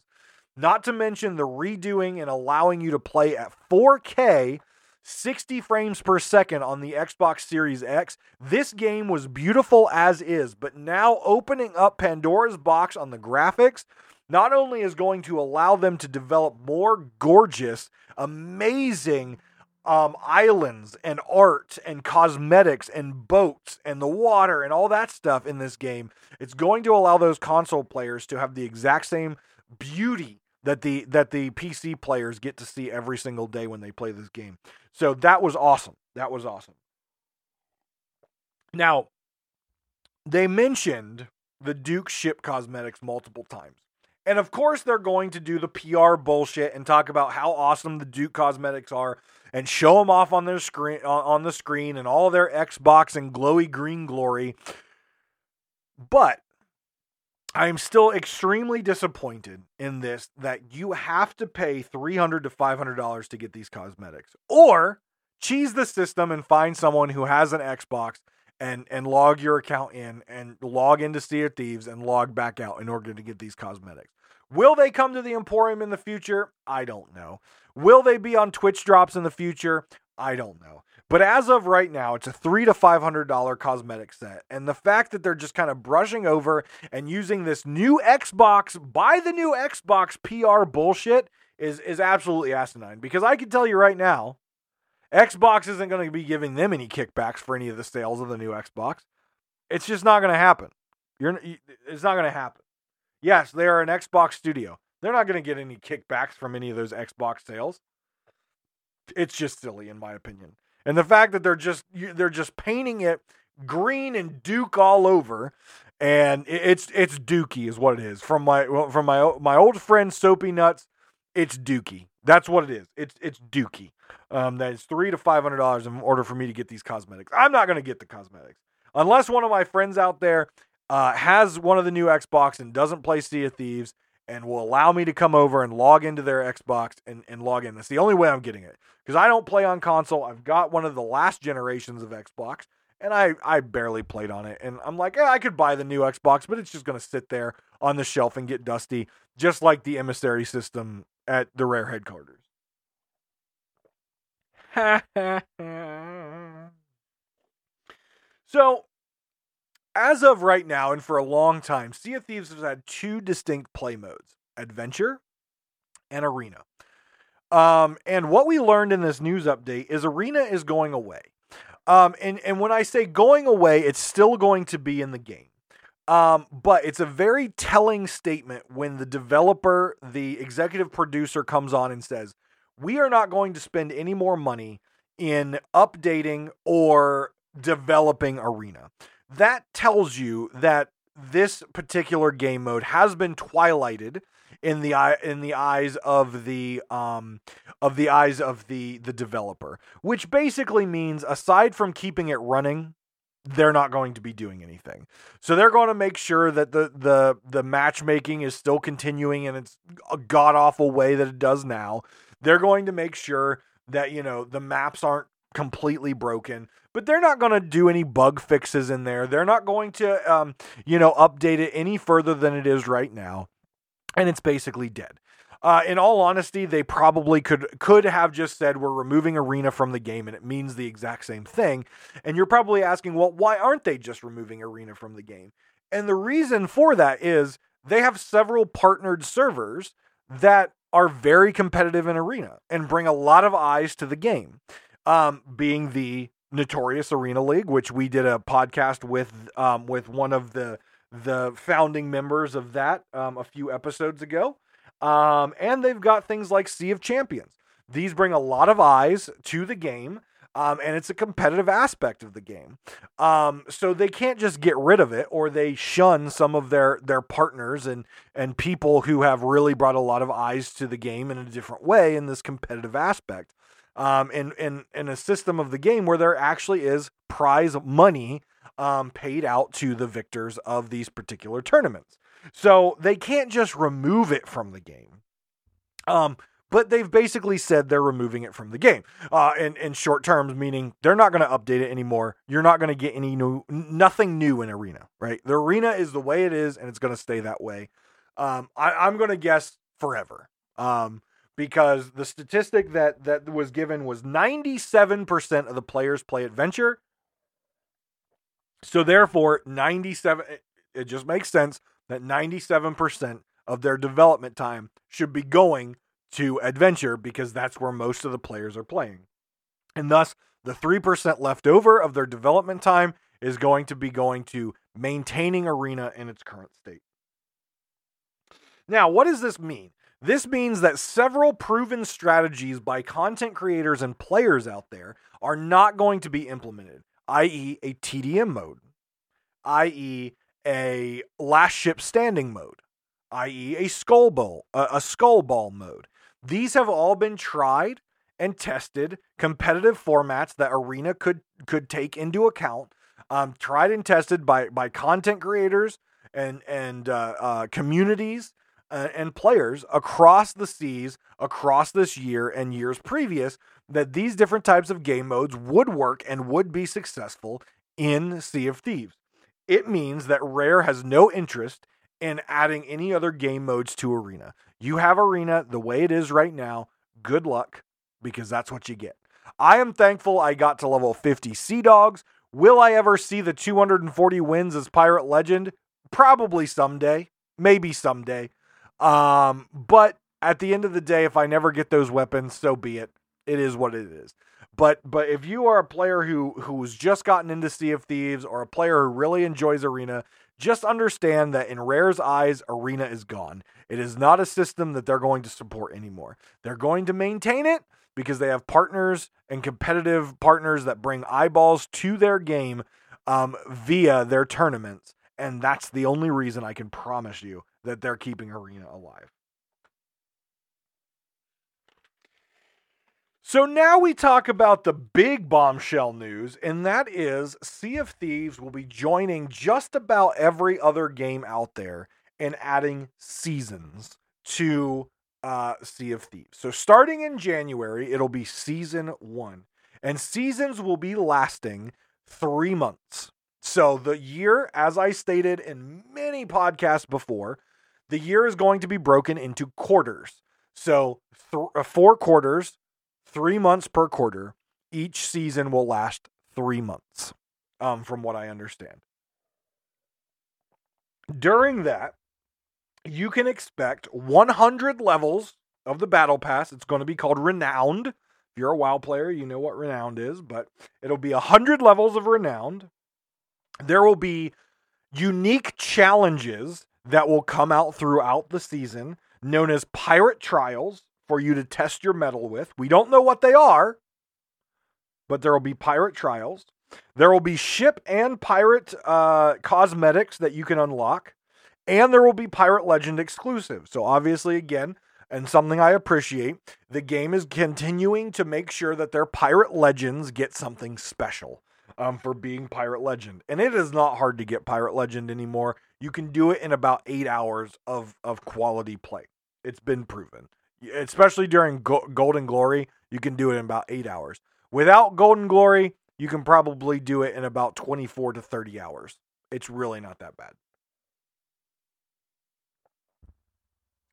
Not to mention the redoing and allowing you to play at 4K 60 frames per second on the Xbox Series X. This game was beautiful as is, but now opening up Pandora's box on the graphics not only is going to allow them to develop more gorgeous, amazing um, islands and art and cosmetics and boats and the water and all that stuff in this game, it's going to allow those console players to have the exact same beauty that the that the PC players get to see every single day when they play this game. So that was awesome. That was awesome. Now, they mentioned the Duke ship cosmetics multiple times. And of course, they're going to do the PR bullshit and talk about how awesome the Duke cosmetics are and show them off on their screen uh, on the screen and all their Xbox and glowy green glory. But I am still extremely disappointed in this that you have to pay $300 to $500 to get these cosmetics or cheese the system and find someone who has an Xbox and and log your account in and log into Sea of Thieves and log back out in order to get these cosmetics. Will they come to the Emporium in the future? I don't know. Will they be on Twitch drops in the future? I don't know. But as of right now, it's a three to five hundred dollar cosmetic set, and the fact that they're just kind of brushing over and using this new Xbox, buy the new Xbox PR bullshit is is absolutely asinine. Because I can tell you right now, Xbox isn't going to be giving them any kickbacks for any of the sales of the new Xbox. It's just not going to happen. You're, it's not going to happen. Yes, they are an Xbox studio. They're not going to get any kickbacks from any of those Xbox sales. It's just silly, in my opinion. And the fact that they're just they're just painting it green and Duke all over, and it's it's Dookie is what it is. From my from my my old friend Soapy Nuts, it's Dookie. That's what it is. It's it's Dookie. Um, that is three to five hundred dollars in order for me to get these cosmetics. I'm not going to get the cosmetics unless one of my friends out there uh, has one of the new Xbox and doesn't play Sea of Thieves and will allow me to come over and log into their Xbox and, and log in. That's the only way I'm getting it because I don't play on console. I've got one of the last generations of Xbox and I, I barely played on it. And I'm like, eh, I could buy the new Xbox, but it's just going to sit there on the shelf and get dusty, just like the emissary system at the Rare headquarters. so, as of right now, and for a long time, Sea of Thieves has had two distinct play modes adventure and arena. Um, and what we learned in this news update is arena is going away. Um, and, and when I say going away, it's still going to be in the game. Um, but it's a very telling statement when the developer, the executive producer comes on and says, We are not going to spend any more money in updating or developing Arena. That tells you that this particular game mode has been twilighted in the eye in the eyes of the um of the eyes of the the developer which basically means aside from keeping it running they're not going to be doing anything. So they're going to make sure that the the the matchmaking is still continuing in its god awful way that it does now. They're going to make sure that you know the maps aren't completely broken, but they're not going to do any bug fixes in there. They're not going to um, you know update it any further than it is right now, and it's basically dead. Uh, in all honesty, they probably could could have just said we're removing arena from the game, and it means the exact same thing. And you're probably asking, well, why aren't they just removing arena from the game? And the reason for that is they have several partnered servers that are very competitive in arena and bring a lot of eyes to the game. Um, being the notorious Arena League, which we did a podcast with um, with one of the the founding members of that um, a few episodes ago. Um, and they've got things like Sea of Champions. These bring a lot of eyes to the game. Um, and it's a competitive aspect of the game. Um, so they can't just get rid of it, or they shun some of their their partners and and people who have really brought a lot of eyes to the game in a different way in this competitive aspect. Um, in in in a system of the game where there actually is prize money um, paid out to the victors of these particular tournaments. So they can't just remove it from the game. Um, but they've basically said they're removing it from the game. Uh, in in short terms, meaning they're not going to update it anymore. You're not going to get any new, nothing new in Arena. Right? The Arena is the way it is, and it's going to stay that way. Um, I, I'm going to guess forever. Um, because the statistic that that was given was 97% of the players play adventure. So therefore, 97 it just makes sense that 97% of their development time should be going to adventure because that's where most of the players are playing. And thus, the 3% left over of their development time is going to be going to maintaining Arena in its current state. Now, what does this mean? This means that several proven strategies by content creators and players out there are not going to be implemented, i.e., a TDM mode, i.e., a last ship standing mode, i.e., a skull ball, a, skull ball mode. These have all been tried and tested competitive formats that Arena could could take into account, um, tried and tested by by content creators and and uh, uh, communities uh, and players across the seas, across this year and years previous, that these different types of game modes would work and would be successful in Sea of Thieves. It means that Rare has no interest in adding any other game modes to Arena. You have Arena the way it is right now. Good luck, because that's what you get. I am thankful I got to level 50 Sea Dogs. Will I ever see the 240 wins as Pirate Legend? Probably someday. Maybe someday. Um, but at the end of the day, if I never get those weapons, so be it. It is what it is. But but if you are a player who who's just gotten into Sea of Thieves or a player who really enjoys Arena, just understand that in Rare's eyes, Arena is gone. It is not a system that they're going to support anymore. They're going to maintain it because they have partners and competitive partners that bring eyeballs to their game um, via their tournaments. And that's the only reason I can promise you that they're keeping Arena alive. So now we talk about the big bombshell news, and that is Sea of Thieves will be joining just about every other game out there and adding seasons to uh, Sea of Thieves. So starting in January, it'll be season one, and seasons will be lasting three months. So the year, as I stated in many podcasts before, the year is going to be broken into quarters. So, th- uh, four quarters, three months per quarter. Each season will last three months, um, from what I understand. During that, you can expect 100 levels of the battle pass. It's going to be called Renowned. If you're a WoW player, you know what Renowned is, but it'll be 100 levels of Renowned. There will be unique challenges that will come out throughout the season, known as pirate trials for you to test your mettle with. We don't know what they are, but there will be pirate trials. There will be ship and pirate uh, cosmetics that you can unlock, and there will be Pirate Legend exclusive. So, obviously, again, and something I appreciate, the game is continuing to make sure that their Pirate Legends get something special um, for being Pirate Legend. And it is not hard to get Pirate Legend anymore. You can do it in about eight hours of, of quality play. It's been proven. Especially during Go- Golden Glory, you can do it in about eight hours. Without Golden Glory, you can probably do it in about 24 to 30 hours. It's really not that bad.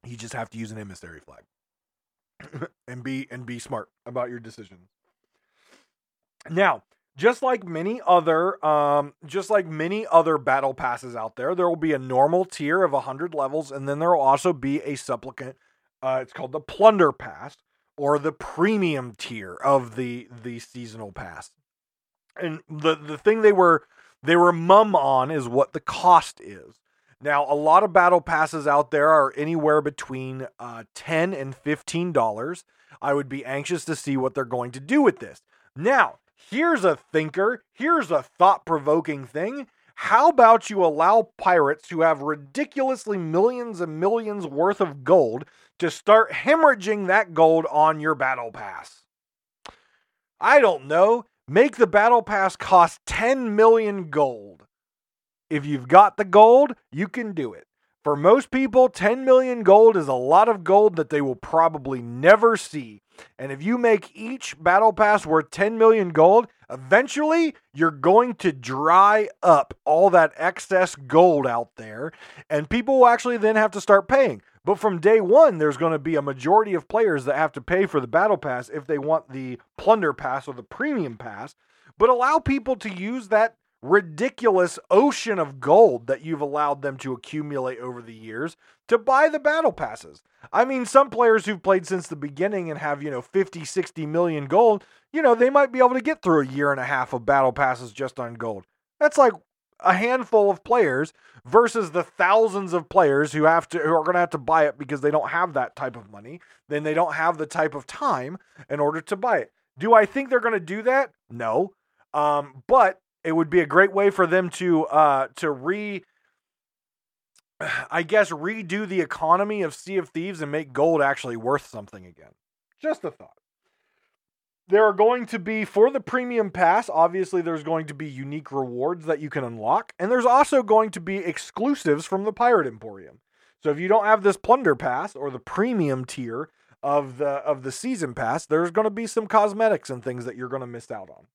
You just have to use an emissary flag and be and be smart about your decisions. Now, just like many other um, just like many other battle passes out there there will be a normal tier of 100 levels and then there will also be a supplicant uh, it's called the plunder pass or the premium tier of the the seasonal pass. And the the thing they were they were mum on is what the cost is. Now a lot of battle passes out there are anywhere between uh, 10 and 15 dollars. I would be anxious to see what they're going to do with this. Now Here's a thinker. Here's a thought provoking thing. How about you allow pirates who have ridiculously millions and millions worth of gold to start hemorrhaging that gold on your battle pass? I don't know. Make the battle pass cost 10 million gold. If you've got the gold, you can do it. For most people, 10 million gold is a lot of gold that they will probably never see. And if you make each battle pass worth 10 million gold, eventually you're going to dry up all that excess gold out there, and people will actually then have to start paying. But from day one, there's going to be a majority of players that have to pay for the battle pass if they want the plunder pass or the premium pass. But allow people to use that ridiculous ocean of gold that you've allowed them to accumulate over the years to buy the battle passes. I mean, some players who've played since the beginning and have, you know, 50, 60 million gold, you know, they might be able to get through a year and a half of battle passes just on gold. That's like a handful of players versus the thousands of players who have to who are going to have to buy it because they don't have that type of money, then they don't have the type of time in order to buy it. Do I think they're going to do that? No. Um, but it would be a great way for them to uh, to re I guess redo the economy of Sea of Thieves and make gold actually worth something again. Just a thought. There are going to be for the premium pass obviously there's going to be unique rewards that you can unlock and there's also going to be exclusives from the pirate emporium. So if you don't have this plunder pass or the premium tier of the of the season pass there's going to be some cosmetics and things that you're going to miss out on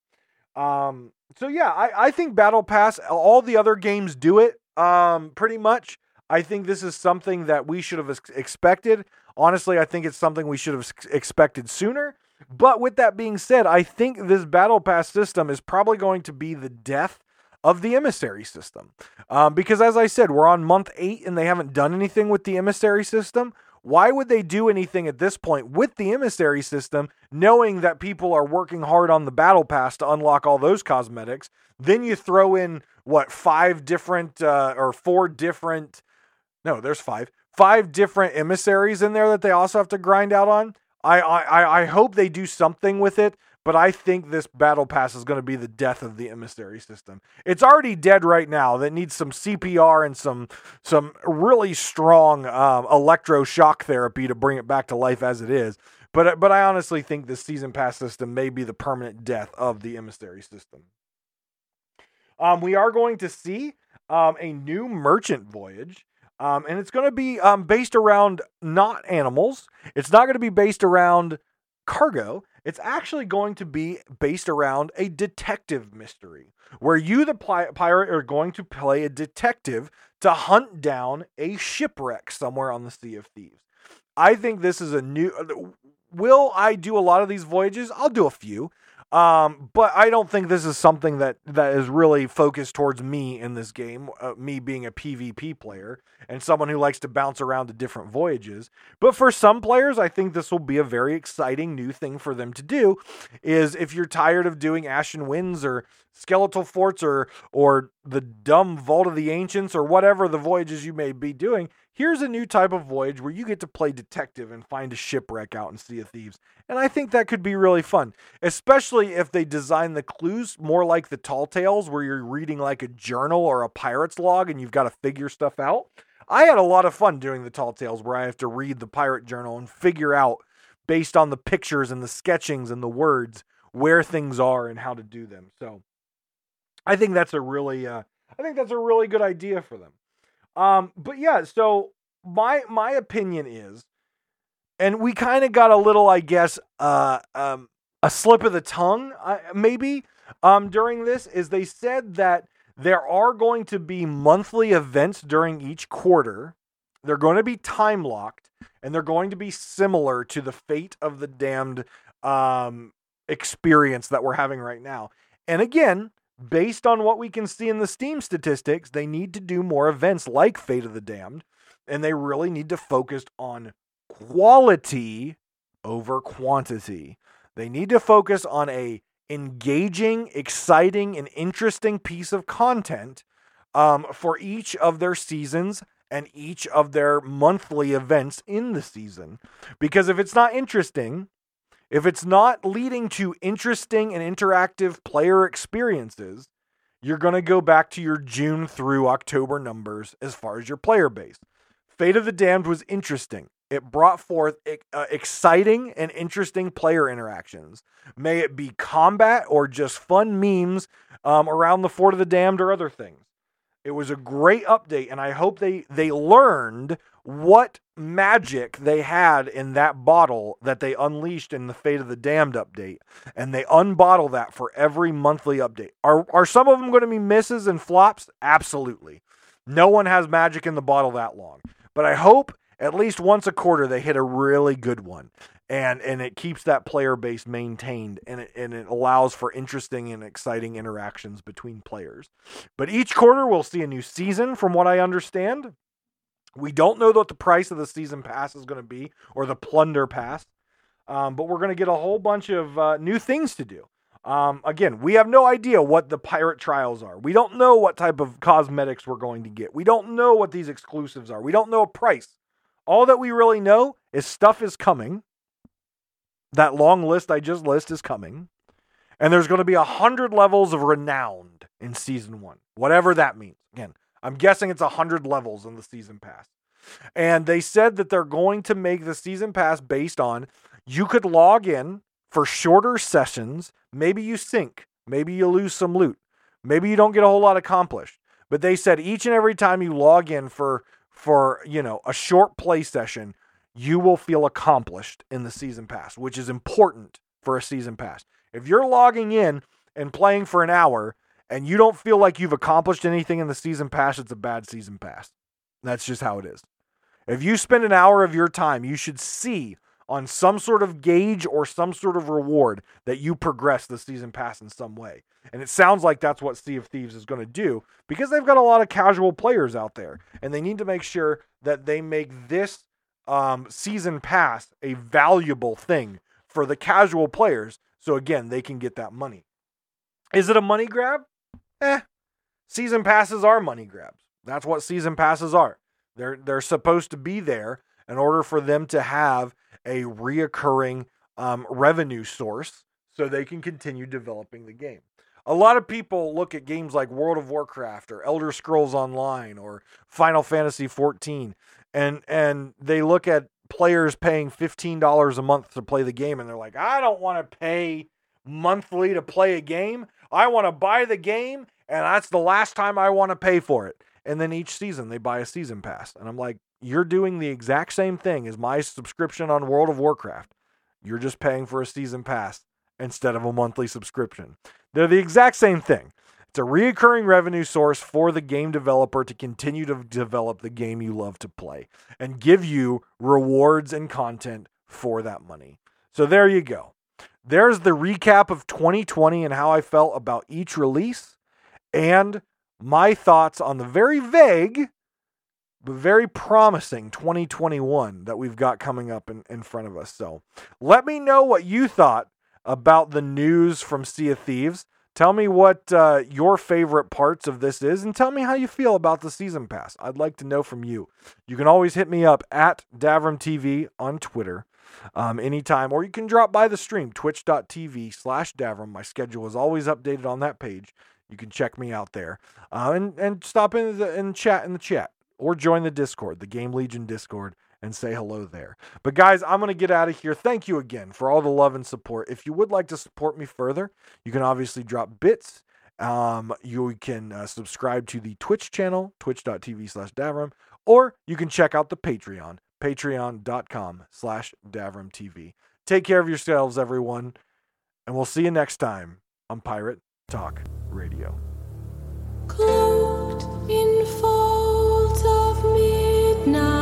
um so yeah i i think battle pass all the other games do it um pretty much i think this is something that we should have expected honestly i think it's something we should have expected sooner but with that being said, I think this battle pass system is probably going to be the death of the emissary system. Um, because as I said, we're on month eight and they haven't done anything with the emissary system. Why would they do anything at this point with the emissary system, knowing that people are working hard on the battle pass to unlock all those cosmetics? Then you throw in what five different uh, or four different, no, there's five, five different emissaries in there that they also have to grind out on. I, I, I hope they do something with it, but I think this battle pass is going to be the death of the emissary system. It's already dead right now. That needs some CPR and some some really strong um, electroshock therapy to bring it back to life as it is. But but I honestly think the season pass system may be the permanent death of the emissary system. Um, we are going to see um, a new merchant voyage. Um, and it's going to be um, based around not animals. It's not going to be based around cargo. It's actually going to be based around a detective mystery where you, the pirate, are going to play a detective to hunt down a shipwreck somewhere on the Sea of Thieves. I think this is a new. Uh, will I do a lot of these voyages? I'll do a few. Um, but I don't think this is something that that is really focused towards me in this game. Uh, me being a PvP player and someone who likes to bounce around to different voyages. But for some players, I think this will be a very exciting new thing for them to do. Is if you're tired of doing Ashen Winds or Skeletal Forts or or the dumb Vault of the Ancients or whatever the voyages you may be doing, here's a new type of voyage where you get to play detective and find a shipwreck out in Sea of Thieves. And I think that could be really fun, especially if they design the clues more like the Tall Tales, where you're reading like a journal or a pirate's log and you've got to figure stuff out. I had a lot of fun doing the Tall Tales where I have to read the pirate journal and figure out, based on the pictures and the sketchings and the words, where things are and how to do them. So I think that's a really, uh, I think that's a really good idea for them. Um, but yeah, so my my opinion is and we kind of got a little, I guess, uh, um, a slip of the tongue, uh, maybe, um, during this, is they said that there are going to be monthly events during each quarter. They're going to be time locked, and they're going to be similar to the Fate of the Damned um, experience that we're having right now. And again, based on what we can see in the Steam statistics, they need to do more events like Fate of the Damned, and they really need to focus on quality over quantity. They need to focus on a engaging, exciting, and interesting piece of content um, for each of their seasons and each of their monthly events in the season. Because if it's not interesting, if it's not leading to interesting and interactive player experiences, you're going to go back to your June through October numbers as far as your player base. Fate of the Damned was interesting. It brought forth uh, exciting and interesting player interactions. May it be combat or just fun memes um, around the Fort of the Damned or other things. It was a great update, and I hope they they learned what magic they had in that bottle that they unleashed in the Fate of the Damned update, and they unbottle that for every monthly update. Are are some of them going to be misses and flops? Absolutely. No one has magic in the bottle that long, but I hope at least once a quarter they hit a really good one and and it keeps that player base maintained and it, and it allows for interesting and exciting interactions between players. But each quarter we'll see a new season from what I understand. We don't know what the price of the season pass is going to be or the plunder pass, um, but we're going to get a whole bunch of uh, new things to do. Um, again, we have no idea what the pirate trials are. We don't know what type of cosmetics we're going to get. We don't know what these exclusives are. We don't know a price. All that we really know is stuff is coming that long list I just list is coming. And there's going to be a hundred levels of renowned in season one, whatever that means. Again, I'm guessing it's a hundred levels in the season pass. And they said that they're going to make the season pass based on you could log in for shorter sessions. Maybe you sink, maybe you lose some loot, maybe you don't get a whole lot accomplished. But they said each and every time you log in for for you know a short play session, you will feel accomplished in the season pass, which is important for a season pass. If you're logging in and playing for an hour and you don't feel like you've accomplished anything in the season pass, it's a bad season pass. That's just how it is. If you spend an hour of your time, you should see on some sort of gauge or some sort of reward that you progress the season pass in some way. And it sounds like that's what Sea of Thieves is going to do because they've got a lot of casual players out there and they need to make sure that they make this um, season pass a valuable thing for the casual players. So again, they can get that money. Is it a money grab? Eh. Season passes are money grabs. That's what season passes are. They're they're supposed to be there in order for them to have a reoccurring um, revenue source so they can continue developing the game. A lot of people look at games like World of Warcraft or Elder Scrolls Online or Final Fantasy 14 and and they look at players paying $15 a month to play the game and they're like, "I don't want to pay monthly to play a game. I want to buy the game and that's the last time I want to pay for it." And then each season they buy a season pass. And I'm like, "You're doing the exact same thing as my subscription on World of Warcraft. You're just paying for a season pass instead of a monthly subscription. They're the exact same thing. It's a reoccurring revenue source for the game developer to continue to develop the game you love to play and give you rewards and content for that money. So there you go. There's the recap of 2020 and how I felt about each release and my thoughts on the very vague very promising 2021 that we've got coming up in, in front of us. So let me know what you thought about the news from Sea of Thieves. Tell me what uh, your favorite parts of this is, and tell me how you feel about the season pass. I'd like to know from you. You can always hit me up at Davrim TV on Twitter um, anytime, or you can drop by the stream, twitch.tv slash Davrim. My schedule is always updated on that page. You can check me out there uh, and, and stop in the, and chat in the chat or join the Discord, the Game Legion Discord and say hello there. But guys, I'm going to get out of here. Thank you again for all the love and support. If you would like to support me further, you can obviously drop bits. Um, you can uh, subscribe to the Twitch channel, twitch.tv slash Davrim, or you can check out the Patreon, patreon.com slash Davrim TV. Take care of yourselves, everyone, and we'll see you next time on Pirate Talk Radio. Cool. now